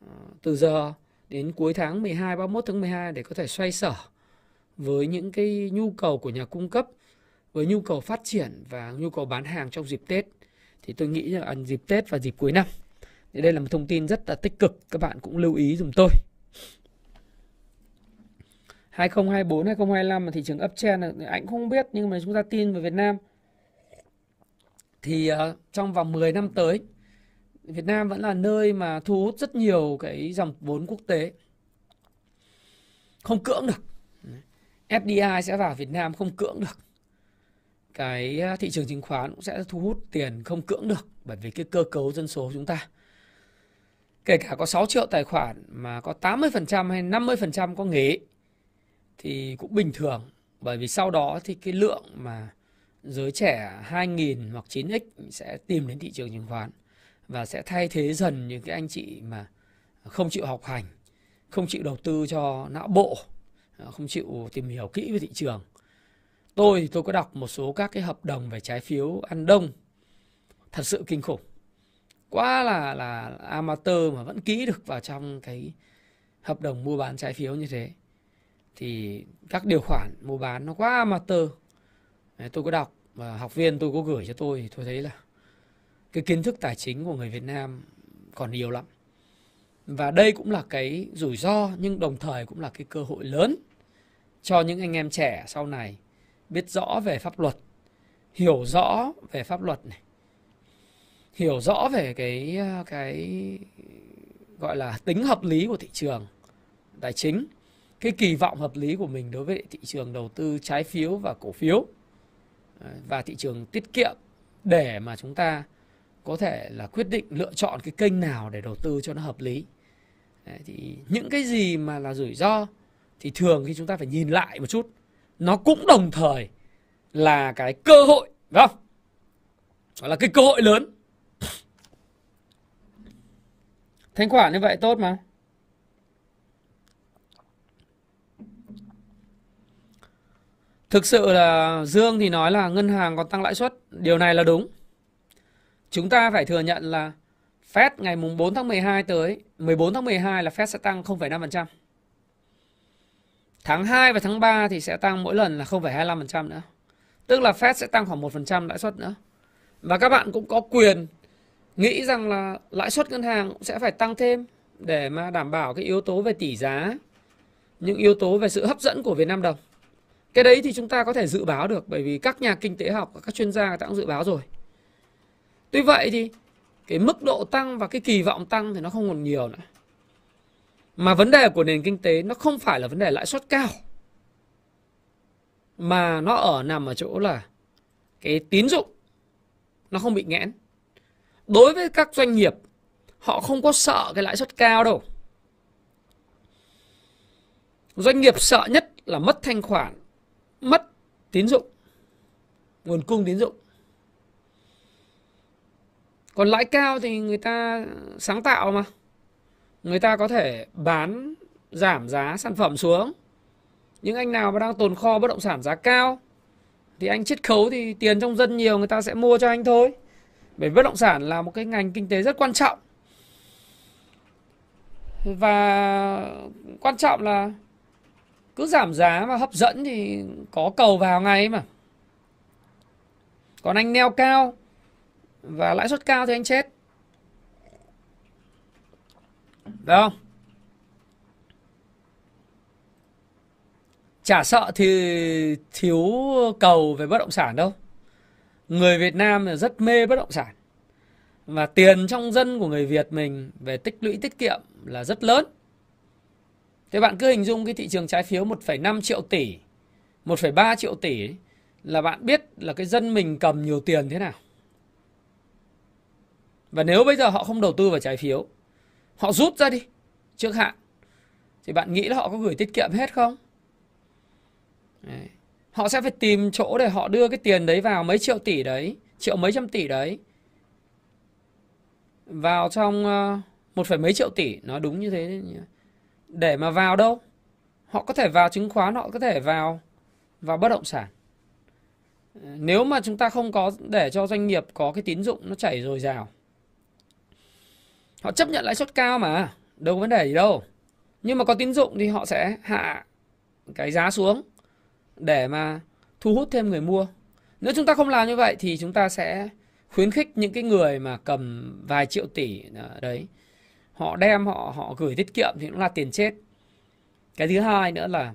ờ, từ giờ đến cuối tháng 12 31 tháng 12 để có thể xoay sở với những cái nhu cầu của nhà cung cấp, với nhu cầu phát triển và nhu cầu bán hàng trong dịp Tết. Thì tôi nghĩ là dịp Tết và dịp cuối năm. Thì đây là một thông tin rất là tích cực, các bạn cũng lưu ý dùm tôi. 2024 2025 mà thị trường uptrend anh không biết nhưng mà chúng ta tin về Việt Nam. Thì uh, trong vòng 10 năm tới Việt Nam vẫn là nơi mà thu hút rất nhiều cái dòng vốn quốc tế. Không cưỡng được. FDI sẽ vào Việt Nam không cưỡng được. Cái ờ, thị trường chứng khoán cũng sẽ thu hút tiền không cưỡng được bởi vì cái cơ cấu dân số chúng ta. Kể cả có 6 triệu tài khoản mà có 80% hay 50% có nghỉ thì cũng bình thường bởi vì sau đó thì cái lượng mà giới trẻ 2000 hoặc 9x sẽ tìm đến thị trường chứng khoán và sẽ thay thế dần những cái anh chị mà không chịu học hành, không chịu đầu tư cho não bộ, không chịu tìm hiểu kỹ về thị trường. Tôi thì tôi có đọc một số các cái hợp đồng về trái phiếu ăn đông thật sự kinh khủng. Quá là là amateur mà vẫn ký được vào trong cái hợp đồng mua bán trái phiếu như thế. Thì các điều khoản mua bán nó quá amateur. Đấy, tôi có đọc và học viên tôi có gửi cho tôi thì tôi thấy là cái kiến thức tài chính của người Việt Nam còn nhiều lắm. Và đây cũng là cái rủi ro nhưng đồng thời cũng là cái cơ hội lớn cho những anh em trẻ sau này biết rõ về pháp luật, hiểu rõ về pháp luật này, hiểu rõ về cái cái gọi là tính hợp lý của thị trường tài chính, cái kỳ vọng hợp lý của mình đối với thị trường đầu tư trái phiếu và cổ phiếu à, và thị trường tiết kiệm để mà chúng ta có thể là quyết định lựa chọn cái kênh nào để đầu tư cho nó hợp lý. Đấy, thì những cái gì mà là rủi ro thì thường khi chúng ta phải nhìn lại một chút nó cũng đồng thời là cái cơ hội phải không? Đó là cái cơ hội lớn. Thanh khoản như vậy tốt mà. Thực sự là dương thì nói là ngân hàng còn tăng lãi suất điều này là đúng chúng ta phải thừa nhận là Fed ngày mùng 4 tháng 12 tới 14 tháng 12 là Fed sẽ tăng 0,5%. Tháng 2 và tháng 3 thì sẽ tăng mỗi lần là 0,25% nữa. Tức là Fed sẽ tăng khoảng 1% lãi suất nữa. Và các bạn cũng có quyền nghĩ rằng là lãi suất ngân hàng cũng sẽ phải tăng thêm để mà đảm bảo cái yếu tố về tỷ giá, những yếu tố về sự hấp dẫn của Việt Nam đồng. Cái đấy thì chúng ta có thể dự báo được bởi vì các nhà kinh tế học và các chuyên gia đã cũng dự báo rồi. Tuy vậy thì cái mức độ tăng và cái kỳ vọng tăng thì nó không còn nhiều nữa. Mà vấn đề của nền kinh tế nó không phải là vấn đề lãi suất cao. Mà nó ở nằm ở chỗ là cái tín dụng nó không bị nghẽn. Đối với các doanh nghiệp họ không có sợ cái lãi suất cao đâu. Doanh nghiệp sợ nhất là mất thanh khoản, mất tín dụng, nguồn cung tín dụng. Còn lãi cao thì người ta sáng tạo mà. Người ta có thể bán giảm giá sản phẩm xuống. Những anh nào mà đang tồn kho bất động sản giá cao thì anh chiết khấu thì tiền trong dân nhiều người ta sẽ mua cho anh thôi. Bởi bất động sản là một cái ngành kinh tế rất quan trọng. Và quan trọng là cứ giảm giá mà hấp dẫn thì có cầu vào ngay mà. Còn anh neo cao và lãi suất cao thì anh chết. Được không? Chả sợ thì thiếu cầu về bất động sản đâu. Người Việt Nam rất mê bất động sản. Và tiền trong dân của người Việt mình về tích lũy tiết kiệm là rất lớn. Thế bạn cứ hình dung cái thị trường trái phiếu 1,5 triệu tỷ, 1,3 triệu tỷ là bạn biết là cái dân mình cầm nhiều tiền thế nào. Và nếu bây giờ họ không đầu tư vào trái phiếu, họ rút ra đi trước hạn, thì bạn nghĩ là họ có gửi tiết kiệm hết không? Đấy. Họ sẽ phải tìm chỗ để họ đưa cái tiền đấy vào mấy triệu tỷ đấy, triệu mấy trăm tỷ đấy vào trong ờ, một phẩy mấy triệu tỷ nó đúng như thế để mà vào đâu họ có thể vào chứng khoán họ có thể vào vào bất động sản nếu mà chúng ta không có để cho doanh nghiệp có cái tín dụng nó chảy dồi dào Họ chấp nhận lãi suất cao mà, đâu có vấn đề gì đâu. Nhưng mà có tín dụng thì họ sẽ hạ cái giá xuống để mà thu hút thêm người mua. Nếu chúng ta không làm như vậy thì chúng ta sẽ khuyến khích những cái người mà cầm vài triệu tỷ ờ, đấy họ đem họ họ gửi tiết kiệm thì cũng là tiền chết. Cái thứ hai nữa là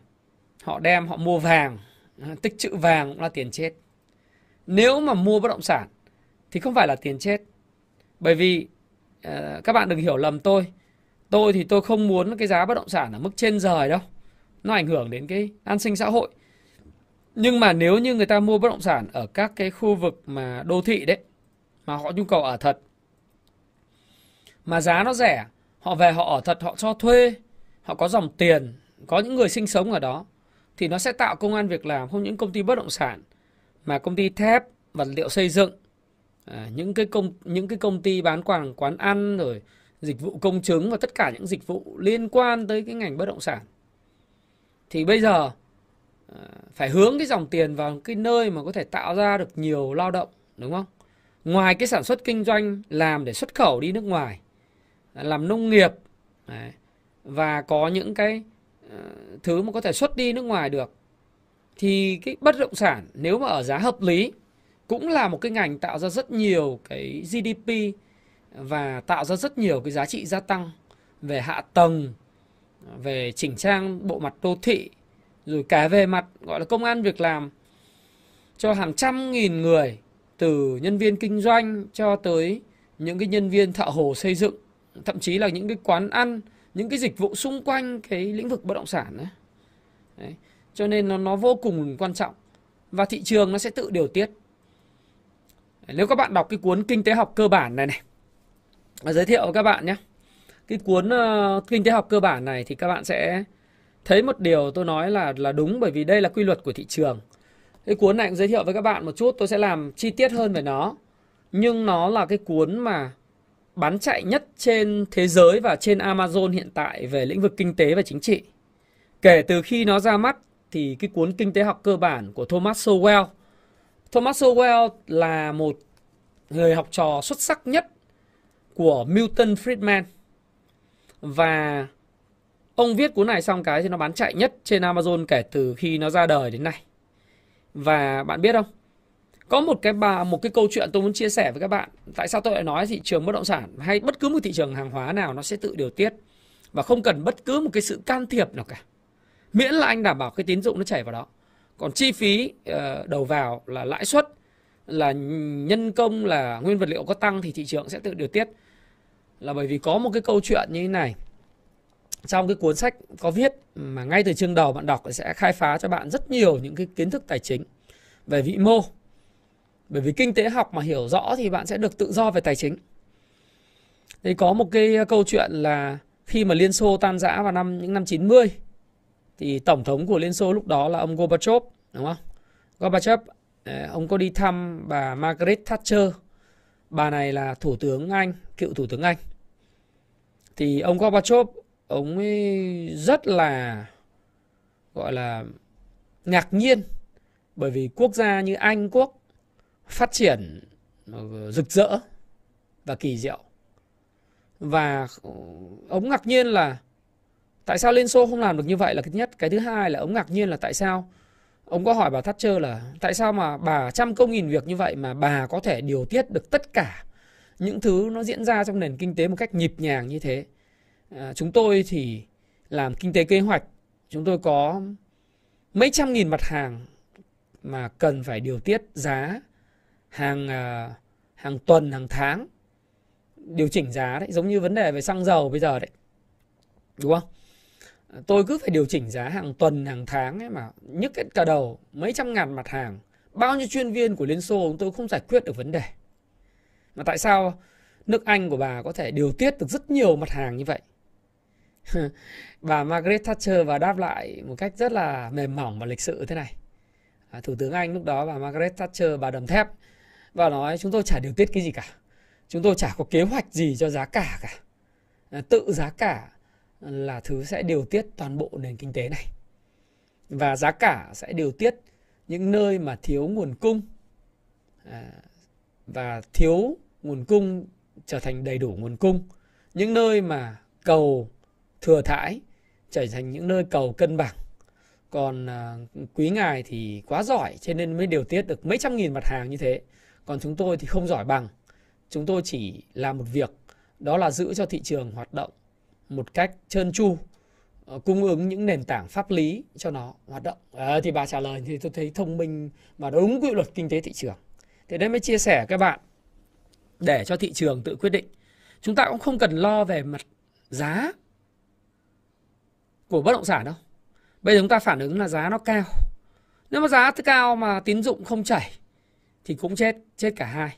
họ đem họ mua vàng, tích trữ vàng cũng là tiền chết. Nếu mà mua bất động sản thì không phải là tiền chết. Bởi vì uh, các bạn đừng hiểu lầm tôi tôi thì tôi không muốn cái giá bất động sản ở mức trên rời đâu nó ảnh hưởng đến cái an sinh xã hội nhưng mà nếu như người ta mua bất động sản ở các cái khu vực mà đô thị đấy mà họ nhu cầu ở thật mà giá nó rẻ. Họ về họ ở thật họ cho thuê. Họ có dòng tiền có những người sinh sống ở đó. Thì nó sẽ tạo công an việc làm không những công ty bất động sản mà công ty thép vật liệu xây dựng. À, những cái công những cái công ty bán quàng quán ăn rồi dịch vụ công chứng và tất cả những dịch vụ liên quan tới cái ngành bất động sản. Thì bây giờ à, phải hướng cái dòng tiền vào cái nơi mà có thể tạo ra được nhiều lao động đúng không? Ngoài cái sản xuất kinh doanh làm để xuất khẩu đi nước ngoài làm nông nghiệp đấy, và có những cái uh, thứ mà có thể xuất đi nước ngoài được thì cái bất động sản nếu mà ở giá hợp lý cũng là một cái ngành tạo ra rất nhiều cái GDP và tạo ra rất nhiều cái giá trị gia tăng về hạ tầng, về chỉnh trang bộ mặt đô thị, rồi cả về mặt gọi là công an việc làm. Cho hàng trăm nghìn người từ nhân viên kinh doanh cho tới những cái nhân viên thợ hồ xây dựng, thậm chí là những cái quán ăn, những cái dịch vụ xung quanh cái lĩnh vực bất động sản đấy. đấy. Cho nên nó nó vô cùng quan trọng và thị trường nó sẽ tự điều tiết. Nếu các bạn đọc cái cuốn kinh tế học cơ bản này này, giới thiệu với các bạn nhé. Cái cuốn uh, kinh tế học cơ bản này thì các bạn sẽ thấy một điều tôi nói là là đúng bởi vì đây là quy luật của thị trường. Cái cuốn này cũng giới thiệu với các bạn một chút, tôi sẽ làm chi tiết hơn về nó. Nhưng nó là cái cuốn mà bán chạy nhất trên thế giới và trên Amazon hiện tại về lĩnh vực kinh tế và chính trị. Kể từ khi nó ra mắt thì cái cuốn kinh tế học cơ bản của Thomas Sowell. Thomas Sowell là một người học trò xuất sắc nhất của Milton Friedman. Và ông viết cuốn này xong cái thì nó bán chạy nhất trên Amazon kể từ khi nó ra đời đến nay. Và bạn biết không? Có một cái bà, một cái câu chuyện tôi muốn chia sẻ với các bạn. Tại sao tôi lại nói thị trường bất động sản hay bất cứ một thị trường hàng hóa nào nó sẽ tự điều tiết và không cần bất cứ một cái sự can thiệp nào cả. Miễn là anh đảm bảo cái tín dụng nó chảy vào đó. Còn chi phí ờ, đầu vào là lãi suất, là nhân công, là nguyên vật liệu có tăng thì thị trường sẽ tự điều tiết. Là bởi vì có một cái câu chuyện như thế này. Trong cái cuốn sách có viết mà ngay từ chương đầu bạn đọc sẽ khai phá cho bạn rất nhiều những cái kiến thức tài chính về vĩ mô. Bởi vì kinh tế học mà hiểu rõ thì bạn sẽ được tự do về tài chính. Thì có một cái câu chuyện là khi mà Liên Xô tan rã vào năm những năm 90 thì tổng thống của Liên Xô lúc đó là ông Gorbachev đúng không? Gorbachev ờ, ông có đi thăm bà Margaret Thatcher. Bà này là thủ tướng Anh, cựu thủ tướng Anh. Thì ông Gorbachev ông ấy rất là gọi là ngạc nhiên bởi vì quốc gia như Anh quốc phát triển ờ, rực rỡ và kỳ diệu. Và ờ, ông ngạc nhiên là Tại sao Liên Xô không làm được như vậy là cái nhất. Cái thứ hai là ông ngạc nhiên là tại sao ông có hỏi bà Thatcher là tại sao mà bà trăm công nghìn việc như vậy mà bà có thể điều tiết được tất cả những thứ nó diễn ra trong nền kinh tế một cách nhịp nhàng như thế. À, chúng tôi thì làm kinh tế kế hoạch, chúng tôi có mấy trăm nghìn mặt hàng mà cần phải điều tiết giá hàng à, hàng tuần, hàng tháng điều chỉnh giá đấy, giống như vấn đề về xăng dầu bây giờ đấy. Đúng không? tôi cứ phải điều chỉnh giá hàng tuần hàng tháng ấy mà nhức hết cả đầu mấy trăm ngàn mặt hàng bao nhiêu chuyên viên của liên xô chúng tôi không giải quyết được vấn đề mà tại sao nước anh của bà có thể điều tiết được rất nhiều mặt hàng như vậy *laughs* bà margaret thatcher và đáp lại một cách rất là mềm mỏng và lịch sự thế này à, thủ tướng anh lúc đó bà margaret thatcher bà đầm thép và nói chúng tôi chả điều tiết cái gì cả chúng tôi chả có kế hoạch gì cho giá cả cả à, tự giá cả là thứ sẽ điều tiết toàn bộ nền kinh tế này. Và giá cả sẽ điều tiết những nơi mà thiếu nguồn cung à, và thiếu nguồn cung trở thành đầy đủ nguồn cung. Những nơi mà cầu thừa thãi trở thành những nơi cầu cân bằng. Còn à, quý ngài thì quá giỏi cho nên mới điều tiết được mấy trăm nghìn mặt hàng như thế. Còn chúng tôi thì không giỏi bằng. Chúng tôi chỉ làm một việc đó là giữ cho thị trường hoạt động một cách trơn tru ờ, cung ứng những nền tảng pháp lý cho nó hoạt động. À, thì bà trả lời thì tôi thấy thông minh và đúng quy luật kinh tế thị trường. Thế đấy mới chia sẻ các bạn để cho thị trường tự quyết định. Chúng ta cũng không cần lo về mặt giá của bất động sản đâu. Bây giờ chúng ta phản ứng là giá nó cao. Nếu mà giá cao mà tín dụng không chảy thì cũng chết chết cả hai.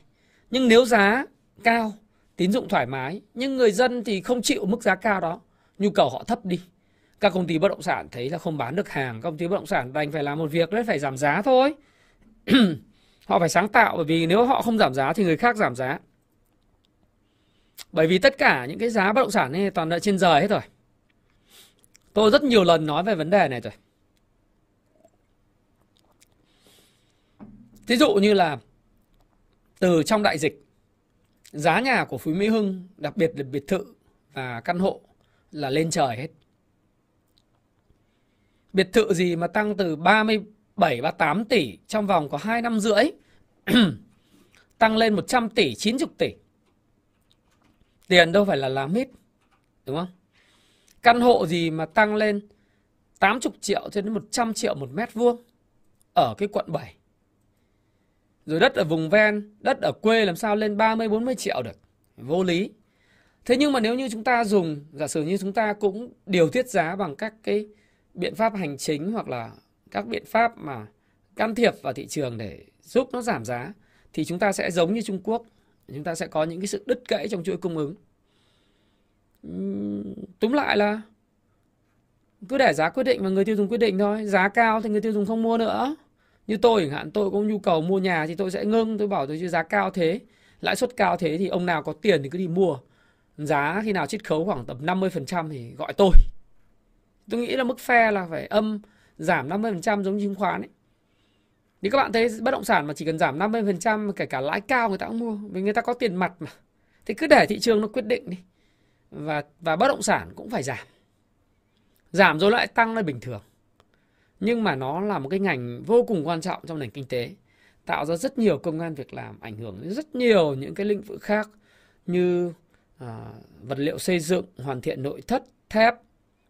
Nhưng nếu giá cao, tín dụng thoải mái, nhưng người dân thì không chịu mức giá cao đó, nhu cầu họ thấp đi. Các công ty bất động sản thấy là không bán được hàng công ty bất động sản đành phải làm một việc đấy, phải giảm giá thôi. *clears throat* Họ phải sáng tạo, bởi vì nếu họ không giảm giá thì người khác giảm giá. Bởi vì tất cả những cái giá bất động sản này toàn là trên trời hết rồi. Tôi rất nhiều lần nói về vấn đề này rồi. Thí dụ như là từ trong đại dịch, giá nhà của Phú Mỹ Hưng, đặc biệt là biệt thự và căn hộ là lên trời hết. Biệt thự gì mà tăng từ 37 38 tỷ trong vòng có 2 năm rưỡi, *clears throat* tăng lên 100 tỷ 90 tỷ? Tiền đâu phải là làm hết, đúng không? Căn hộ gì mà tăng lên 80 triệu cho đến 100 triệu một mét vuông ở cái quận 7 rồi đất ở vùng ven, đất ở quê làm sao lên 30 40 triệu được. Vô lý. Thế nhưng mà nếu như chúng ta dùng giả sử như chúng ta cũng điều tiết giá bằng các cái biện pháp hành chính hoặc là các biện pháp mà can thiệp vào thị trường để giúp nó giảm giá thì chúng ta sẽ giống như Trung Quốc, chúng ta sẽ có những cái sự đứt gãy trong chuỗi cung ứng. Túm lại là cứ để giá quyết định và người tiêu dùng quyết định thôi, giá cao thì người tiêu dùng không mua nữa như tôi chẳng hạn, tôi có nhu cầu mua nhà thì tôi sẽ ngưng. Tôi bảo tôi chứ giá cao thế, lãi suất cao thế thì ông nào có tiền thì cứ đi mua. Giá khi nào chiết khấu khoảng tầm 50% thì gọi tôi. Tôi nghĩ là mức phe là phải âm giảm 50% giống chứng khoán ấy. Thì các bạn thấy bất động sản mà chỉ cần giảm 50% kể cả lãi cao người ta cũng mua. Vì người ta có tiền mặt mà. Thì cứ để thị trường nó quyết định đi. Và và bất động sản cũng phải giảm. Giảm rồi lại tăng là bình thường nhưng mà nó là một cái ngành vô cùng quan trọng trong nền kinh tế tạo ra rất nhiều công an việc làm ảnh hưởng đến rất nhiều những cái lĩnh vực khác như à, vật liệu xây dựng hoàn thiện nội thất thép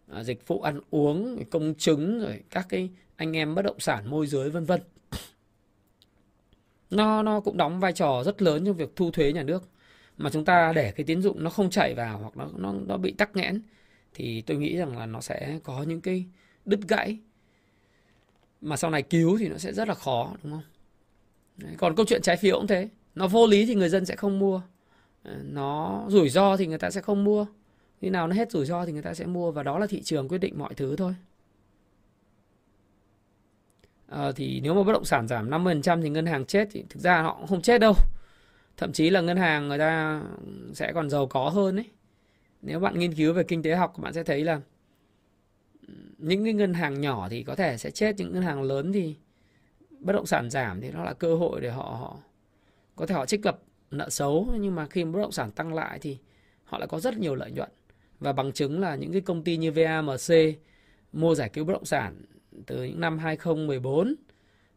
à, dịch vụ ăn uống công chứng rồi các cái anh em bất động sản môi giới vân vân. Nó nó cũng đóng vai trò rất lớn trong việc thu thuế nhà nước. Mà chúng ta để cái tín dụng nó không chảy vào hoặc nó nó nó bị tắc nghẽn thì tôi nghĩ rằng là nó sẽ có những cái đứt gãy mà sau này cứu thì nó sẽ rất là khó đúng không? Đấy, còn câu chuyện trái phiếu cũng thế. Nó vô lý thì người dân sẽ không mua. Ờ, nó rủi ro thì người ta sẽ không mua. Khi nào nó hết rủi ro thì người ta sẽ mua và đó là thị trường quyết định mọi thứ thôi. À, thì nếu mà bất động sản giảm 50% thì ngân hàng chết thì thực ra họ cũng không chết đâu. Thậm chí là ngân hàng người ta sẽ còn giàu có hơn đấy nếu bạn nghiên cứu về kinh tế học bạn sẽ thấy là những cái ngân hàng nhỏ thì có thể sẽ chết, những ngân hàng lớn thì bất động sản giảm thì nó là cơ hội để họ họ có thể họ trích lập nợ xấu. Nhưng mà khi bất động sản tăng lại thì họ lại có rất nhiều lợi nhuận. Và bằng chứng là những cái công ty như VAMC mua giải cứu bất động sản từ những năm 2014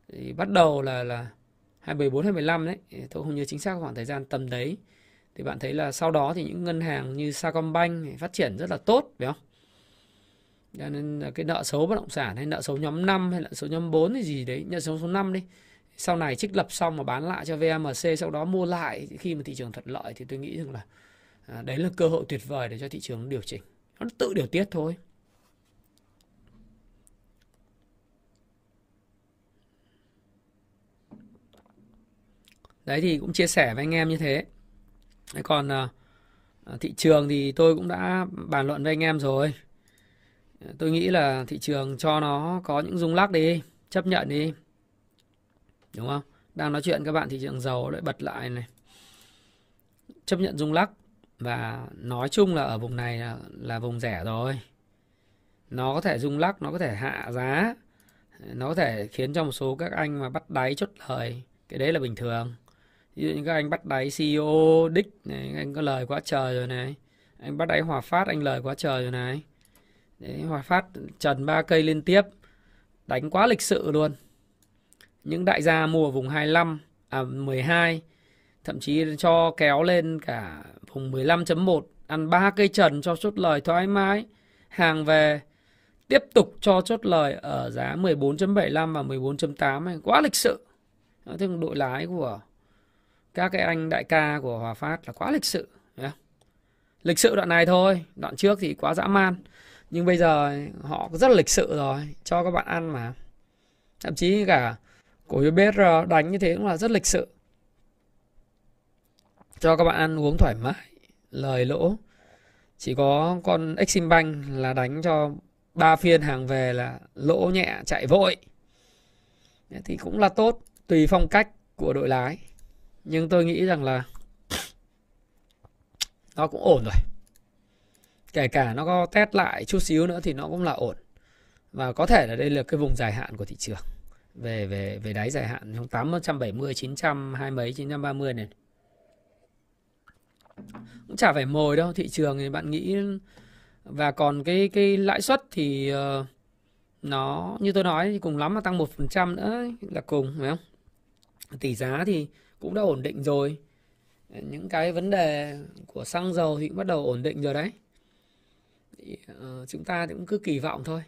thì bắt đầu là là 2014 2015 đấy tôi không nhớ chính xác khoảng thời gian tầm đấy. Thì bạn thấy là sau đó thì những ngân hàng như Sacombank phát triển rất là tốt, phải không? Cho nên là cái nợ xấu bất động sản hay nợ xấu nhóm 5 hay nợ xấu nhóm 4 hay gì đấy, nợ xấu số 5 đi. Sau này trích lập xong mà bán lại cho VMC sau đó mua lại khi mà thị trường thuận lợi thì tôi nghĩ rằng là à, đấy là cơ hội tuyệt vời để cho thị trường điều chỉnh. Nó tự điều tiết thôi. Đấy thì cũng chia sẻ với anh em như thế. Còn à, à, thị trường thì tôi cũng đã bàn luận với anh em rồi tôi nghĩ là thị trường cho nó có những rung lắc đi chấp nhận đi. Đúng không? Đang nói chuyện các bạn thị trường dầu lại bật lại này. Chấp nhận rung lắc và nói chung là ở vùng này là, là vùng rẻ rồi. Nó có thể rung lắc nó có thể hạ giá. Nó có thể khiến cho một số các anh mà bắt đáy chốt lời. Cái đấy là bình thường. Ví dụ như các anh bắt đáy CEO đích này anh có lời quá trời rồi này. Anh bắt đáy hòa phát anh lời quá trời rồi này. Đấy, Hòa Phát trần ba cây liên tiếp đánh quá lịch sự luôn. Những đại gia mua vùng 25 à 12 thậm chí cho kéo lên cả vùng 15.1 ăn ba cây trần cho chốt lời thoải mái. Hàng về tiếp tục cho chốt lời ở giá 14.75 và 14.8 quá lịch sự. Nói thế đội lái của các cái anh đại ca của Hòa Phát là quá lịch sự lịch sự đoạn này thôi đoạn trước thì quá dã man nhưng bây giờ họ rất là lịch sự rồi, cho các bạn ăn mà. Thậm chí cả cổ phiếu BR đánh như thế cũng là rất lịch sự. Cho các bạn ăn uống thoải mái, lời lỗ. Chỉ có con Exim Bank là đánh cho ba phiên hàng về là lỗ nhẹ, chạy vội. Thì cũng là tốt, tùy phong cách của đội lái. Nhưng tôi nghĩ rằng là nó cũng ổn rồi kể cả nó có test lại chút xíu nữa thì nó cũng là ổn. Và có thể là đây là cái vùng dài hạn của thị trường. Về về về đáy dài hạn trong 870 900 hai mấy 930 này. Cũng chả phải mồi đâu thị trường thì bạn nghĩ và còn cái cái lãi suất thì uh, nó như tôi nói thì cùng lắm là tăng một phần trăm nữa là cùng phải không? Tỷ giá thì cũng đã ổn định rồi. Những cái vấn đề của xăng dầu thì cũng bắt đầu ổn định rồi đấy. Ờ, chúng ta cũng cứ kỳ vọng thôi.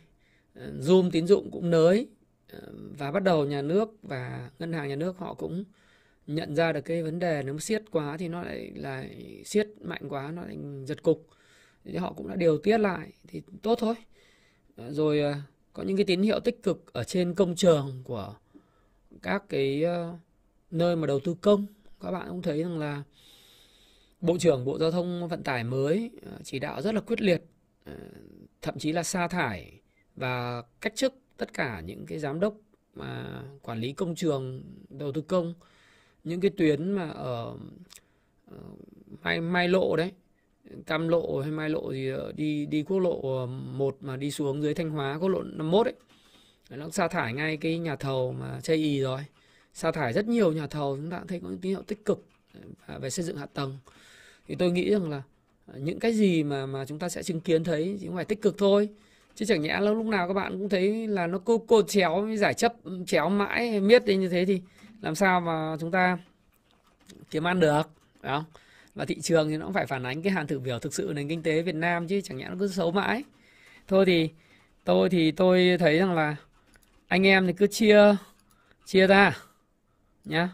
Ờ, Zoom tín dụng cũng nới ờ, và bắt đầu nhà nước và ngân hàng nhà nước họ cũng nhận ra được cái vấn đề nếu mà siết quá thì nó lại là siết mạnh quá, nó lại giật cục. Thì họ cũng đã điều tiết lại thì tốt thôi. Rồi có những cái tín hiệu tích cực ở trên công trường của các cái nơi mà đầu tư công. Các bạn cũng thấy rằng là bộ trưởng bộ giao thông vận tải mới chỉ đạo rất là quyết liệt thậm chí là sa thải và cách chức tất cả những cái giám đốc mà quản lý công trường, đầu tư công, những cái tuyến mà ở ờ, mai mai lộ đấy, cam lộ hay mai lộ gì ờ, đi đi quốc lộ ờ, 1 mà đi xuống dưới thanh hóa, quốc lộ 51 ấy. Nó sa thải ngay cái nhà thầu mà chây y rồi. Sa thải rất nhiều nhà thầu, chúng ta thấy có những tín hiệu tích cực về xây dựng hạ tầng. Thì tôi nghĩ rằng là những cái gì mà mà chúng ta sẽ chứng kiến thấy thì cũng phải tích cực thôi. Chứ chẳng nhẽ là lúc nào các bạn cũng thấy là nó cô cô chéo, giải chấp, chéo mãi miết đi như thế thì làm sao mà chúng ta kiếm ăn được, phải không? Và thị trường thì nó cũng phải phản ánh cái hàn thử biểu thực sự nền kinh tế Việt Nam chứ chẳng nhẽ nó cứ xấu mãi. Thôi thì tôi thì tôi thấy rằng là anh em thì cứ chia chia ra nhá.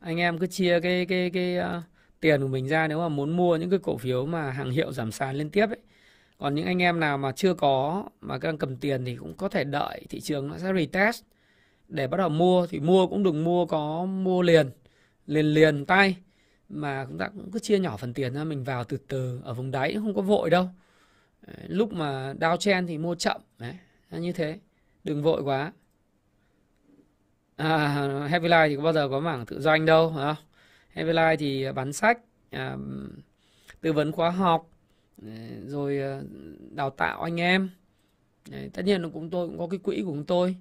Anh em cứ chia cái cái cái cái tiền của mình ra nếu mà muốn mua những cái cổ phiếu mà hàng hiệu giảm sàn liên tiếp ấy. Còn những anh em nào mà chưa có mà đang cầm tiền thì cũng có thể đợi thị trường nó sẽ retest. Để bắt đầu mua thì mua cũng đừng mua có mua liền liền liền tay. Mà chúng ta cũng cứ chia nhỏ phần tiền ra mình vào từ từ ở vùng đáy không có vội đâu. Lúc mà đao chen thì mua chậm đấy như thế. Đừng vội quá. À, Happy Life thì có bao giờ có mảng tự doanh đâu phải không? Happy Life thì ờ, bán sách à, tư vấn khóa học ờ, rồi ờ, đào tạo anh em. Đấy, tất nhiên là cũng tôi cũng có cái quỹ của chúng tôi.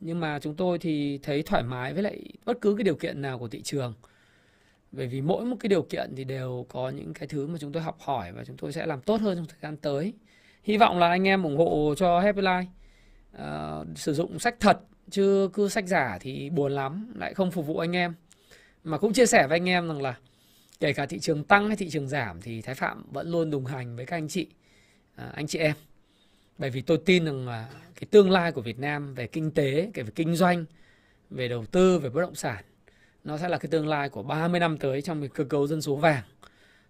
Nhưng mà chúng tôi thì thấy thoải mái với lại bất cứ cái điều kiện nào của thị trường. Bởi vì mỗi một cái điều kiện thì đều có những cái thứ mà chúng tôi học hỏi và chúng tôi sẽ làm tốt hơn trong thời gian tới. Hy vọng là anh em ủng hộ cho Happy Life uh, sử dụng sách thật chứ cứ sách giả thì buồn lắm lại không phục vụ anh em mà cũng chia sẻ với anh em rằng là kể cả thị trường tăng hay thị trường giảm thì Thái Phạm vẫn luôn đồng hành với các anh chị à, anh chị em bởi vì tôi tin rằng là cái tương lai của Việt Nam về kinh tế, kể về kinh doanh, về đầu tư, về bất động sản nó sẽ là cái tương lai của 30 năm tới trong cái cơ cấu dân số vàng.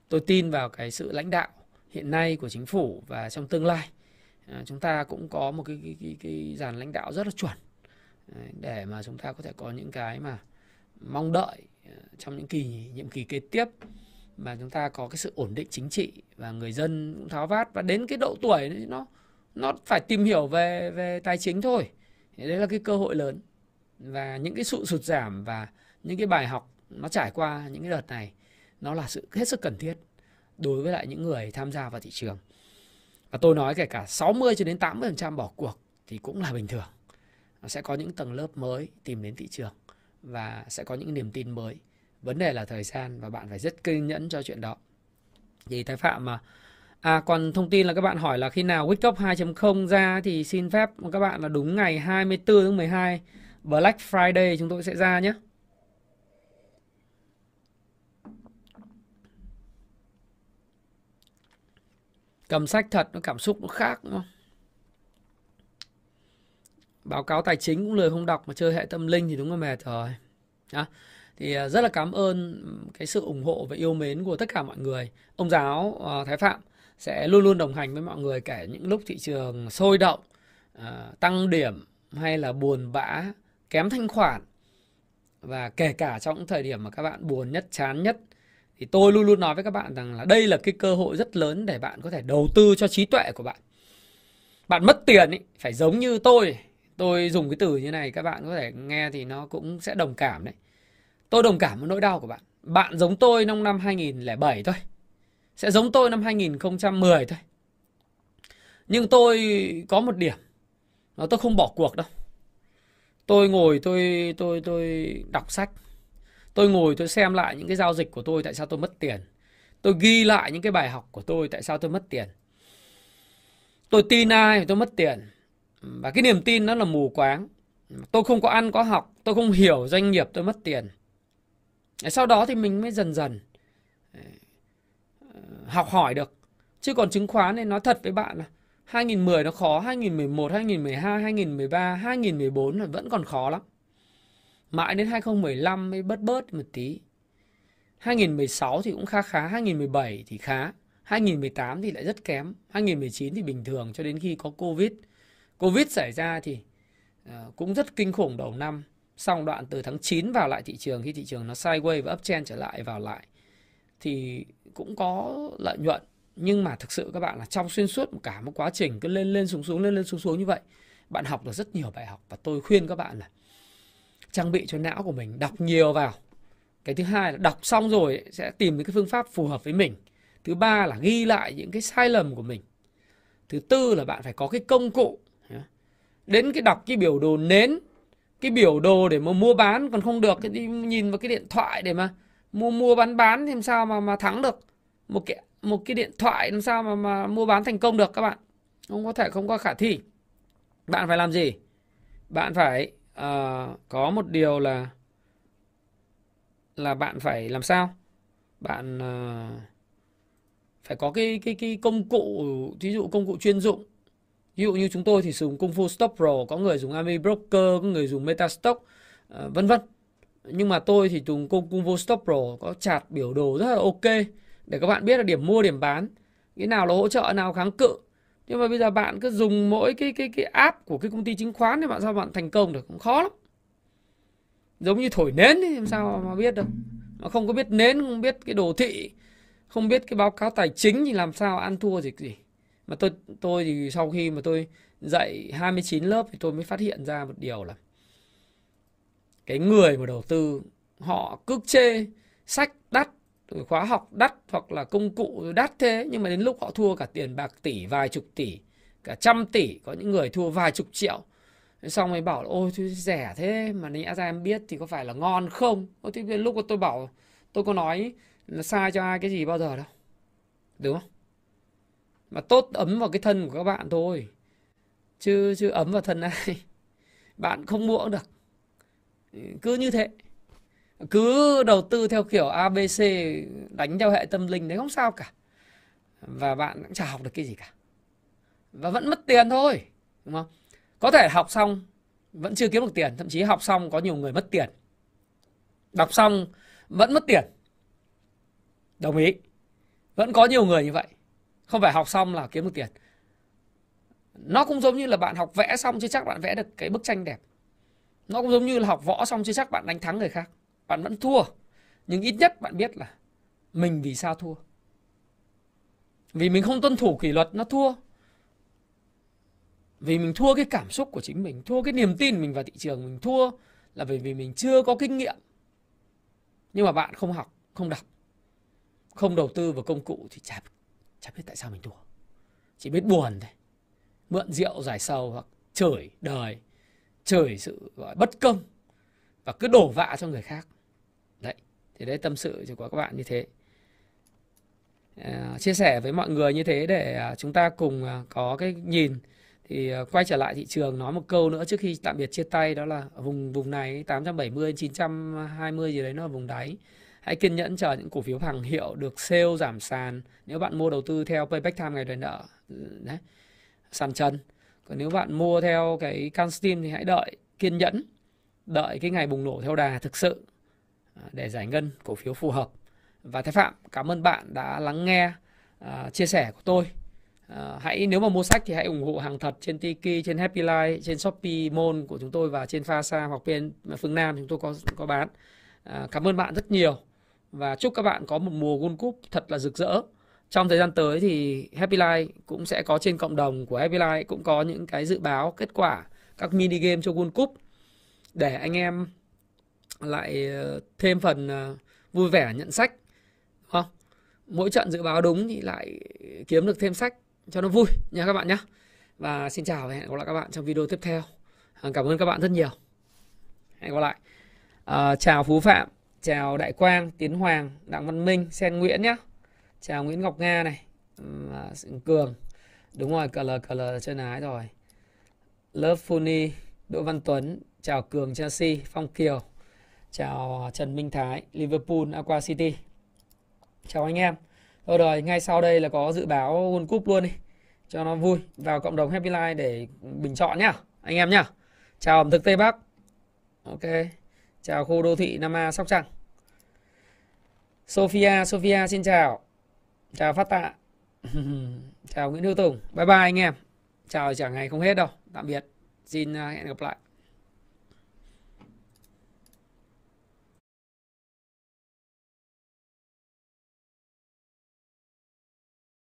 Tôi tin vào cái sự lãnh đạo hiện nay của chính phủ và trong tương lai à, chúng ta cũng có một cái, cái, cái, cái dàn lãnh đạo rất là chuẩn à, để mà chúng ta có thể có những cái mà mong đợi trong những kỳ, nhiệm kỳ kế tiếp mà chúng ta có cái sự ổn định chính trị và người dân cũng tháo vát. Và đến cái độ tuổi nó nó phải tìm hiểu về về tài chính thôi. Thì đấy là cái cơ hội lớn. Và những cái sự sụt giảm và những cái bài học nó trải qua những cái đợt này, nó là sự, hết sức cần thiết đối với lại những người tham gia vào thị trường. Và tôi nói kể cả 60 cho đến 80% bỏ cuộc thì cũng là bình thường. Nó sẽ có những tầng lớp mới tìm đến thị trường và sẽ có những niềm tin mới vấn đề là thời gian và bạn phải rất kiên nhẫn cho chuyện đó thì thái phạm mà À còn thông tin là các bạn hỏi là khi nào WeTop 2.0 ra thì xin phép các bạn là đúng ngày 24 tháng 12 Black Friday chúng tôi sẽ ra nhé. Cầm sách thật, nó cảm xúc nó khác, đúng không? Báo cáo tài chính cũng lười không đọc mà chơi hệ tâm linh thì đúng là mệt rồi. Đó. Thì à, rất là cảm ơn cái sự ủng hộ và yêu mến của tất cả mọi người. Ông giáo uh, Thái Phạm sẽ luôn luôn đồng hành với mọi người kể những lúc thị trường sôi động, à, tăng điểm hay là buồn bã, kém thanh khoản và kể cả trong những thời điểm mà các bạn buồn nhất, chán nhất thì tôi luôn luôn nói với các bạn rằng là đây là cái cơ hội rất lớn để bạn có thể đầu tư cho trí tuệ của bạn bạn mất tiền ý, phải giống như tôi tôi dùng cái từ như này, các bạn có thể nghe thì nó cũng sẽ đồng cảm đấy. Tôi đồng cảm với nỗi đau của bạn. Bạn giống tôi trong năm 2007 thôi. Sẽ giống tôi năm 2010 thôi. Nhưng tôi có một điểm. Là tôi không bỏ cuộc đâu. Tôi ngồi, tôi tôi tôi đọc sách. Tôi ngồi, tôi xem lại những cái giao dịch của tôi, tại sao tôi mất tiền. Tôi ghi lại những cái bài học của tôi, tại sao tôi mất tiền. Tôi tin ai tôi mất tiền và cái niềm tin nó là mù quáng tôi không có ăn có học tôi không hiểu doanh nghiệp tôi mất tiền sau đó thì mình mới dần dần học hỏi được chứ còn chứng khoán này nói thật với bạn là 2010 nó khó 2011 2012 2013 2014 là vẫn còn khó lắm mãi đến 2015 mới bớt bớt một tí 2016 thì cũng khá khá 2017 thì khá 2018 thì lại rất kém 2019 thì bình thường cho đến khi có Covid Covid xảy ra thì ờ, cũng rất kinh khủng đầu năm. Xong đoạn từ tháng 9 vào lại thị trường, khi thị trường nó sideways và uptrend trở lại, vào lại, thì cũng có lợi nhuận. Nhưng mà thực sự các bạn là trong xuyên suốt một cả một quá trình cứ lên lên xuống xuống, lên lên xuống xuống như vậy, bạn học được rất nhiều bài học. Và tôi khuyên các bạn là trang bị cho não của mình đọc nhiều vào. Cái thứ hai là đọc xong rồi sẽ tìm những cái phương pháp phù hợp với mình. Thứ ba là ghi lại những cái sai lầm của mình. Thứ tư là bạn phải có cái công cụ đến cái đọc cái biểu đồ nến cái biểu đồ để mà mua bán còn không được cái đi nhìn vào cái điện thoại để mà mua mua bán bán thì làm sao mà mà thắng được. Một cái một cái điện thoại làm sao mà mà mua bán thành công được các bạn. Không có thể không có khả thi. Bạn phải làm gì? Bạn phải uh, có một điều là là bạn phải làm sao? Bạn uh, phải có cái cái cái công cụ ví dụ công cụ chuyên dụng ví dụ như chúng tôi thì sử dụng Kung Fu Stock Pro có người dùng Ami Broker có người dùng MetaStock uh, ờ, vân vân. Nhưng mà tôi thì dùng Kung Fu Stock Pro có chart biểu đồ rất là ok. Để các bạn biết là điểm mua điểm bán cái nào là hỗ trợ nào kháng cự. Nhưng mà bây giờ bạn cứ dùng mỗi cái cái cái app của cái công ty chứng khoán thì bạn sao bạn thành công được? Cũng khó lắm. Giống như thổi nến thì làm sao mà biết được. Mà không có biết nến không biết cái đồ thị không biết cái báo cáo tài chính thì làm sao ăn thua gì gì mà tôi tôi thì sau khi mà tôi dạy 29 lớp thì tôi mới phát hiện ra một điều là cái người mà đầu tư, họ cứ chê sách đắt khóa học đắt hoặc là công cụ đắt thế, nhưng mà đến lúc họ thua cả tiền bạc tỷ, vài chục tỷ, cả trăm tỷ, có những người thua vài chục triệu. Xong rồi bảo ôi thôi rẻ thế, mà nhẽ ra em biết thì có phải là ngon không? Ôi thì lúc tôi bảo, tôi có nói là sai cho ai cái gì bao giờ đâu. Đúng không? Mà tốt ấm vào cái thân của các bạn thôi. Chứ chứ ấm vào thân ai. *laughs* Bạn không mua cũng được. Cứ như thế. Cứ đầu tư theo kiểu ABC đánh theo hệ tâm linh đấy không sao cả. Và bạn cũng chả học được cái gì cả. Và vẫn mất tiền thôi, đúng không? Có thể học xong, vẫn chưa kiếm được tiền. Thậm chí học xong có nhiều người mất tiền. Đọc xong vẫn mất tiền. Đồng ý. Vẫn có nhiều người như vậy không phải học xong là kiếm được tiền. Nó cũng giống như là bạn học vẽ xong chưa chắc bạn vẽ được cái bức tranh đẹp. Nó cũng giống như là học võ xong chưa chắc bạn đánh thắng người khác. Bạn vẫn thua, nhưng ít nhất bạn biết là mình vì sao thua. Vì mình không tuân thủ kỷ luật, nó thua. Vì mình thua cái cảm xúc của chính mình, thua cái niềm tin mình vào thị trường, mình thua là bởi vì mình chưa có kinh nghiệm. Nhưng mà bạn không học, không đọc, không đầu tư vào công cụ thì chả chả biết tại sao mình thua. Chỉ biết buồn thôi. Mượn rượu giải sầu hoặc chửi đời. Chửi sự gọi bất công. Và cứ đổ vạ cho người khác. Đấy thì đấy tâm sự của các bạn như thế. À, chia sẻ với mọi người như thế để à, chúng ta cùng à, có cái nhìn. Thì à, quay trở lại thị trường nói một câu nữa trước khi tạm biệt chia tay đó là vùng vùng này 870 920 gì đấy nó là vùng đáy hãy kiên nhẫn chờ những cổ phiếu hàng hiệu được sale giảm sàn. Nếu bạn mua đầu tư theo payback time ngày đòi nợ ừ, đấy sàn chân còn nếu bạn mua theo cái Canstin thì hãy đợi kiên nhẫn đợi cái ngày bùng nổ theo đà thực sự à, để giải ngân cổ phiếu phù hợp. Và Thái Phạm cảm ơn bạn đã lắng nghe uh, chia sẻ của tôi. Uh, hãy nếu mà mua sách thì hãy ủng hộ hàng thật trên Tiki trên Happy Life trên Shopee Mall của chúng tôi và trên Pha Sa hoặc bên phương Nam chúng tôi có có bán. Uh, cảm ơn bạn rất nhiều và chúc các bạn có một mùa World Cup thật là rực rỡ. Trong thời gian tới thì Happy Life cũng sẽ có trên cộng đồng của Happy Life cũng có những cái dự báo kết quả các mini game cho World Cup để anh em lại ờ, thêm phần ờ, vui vẻ nhận sách đúng không? Mỗi trận dự báo đúng thì lại kiếm được thêm sách cho nó vui nha các bạn nhé. Và xin chào và hẹn gặp lại các bạn trong video tiếp theo. Ờ, cảm ơn các bạn rất nhiều. Hẹn gặp lại. À, chào Phú Phạm, chào Đại Quang, Tiến Hoàng, Đặng Văn Minh, Sen Nguyễn nhé. Chào Nguyễn Ngọc Nga này, à, Cường. Đúng rồi, cờ lờ cờ lờ chân ái rồi. Love Funny, Đỗ Văn Tuấn, chào Cường Chelsea, Phong Kiều. Chào Trần Minh Thái, Liverpool, Aqua City. Chào anh em. Thôi rồi, ngay sau đây là có dự báo World Cup luôn đi. Cho nó vui. Vào cộng đồng Happy Life để bình chọn nhá. Anh em nhá. Chào ẩm thực Tây Bắc. Ok. Chào khu đô thị Nam A Sóc Trăng. Sophia, Sophia xin chào. Chào Phát Tạ. *laughs* chào Nguyễn Hữu Tùng. Bye bye anh em. Chào chẳng ngày không hết đâu. Tạm biệt. Xin à, hẹn gặp lại.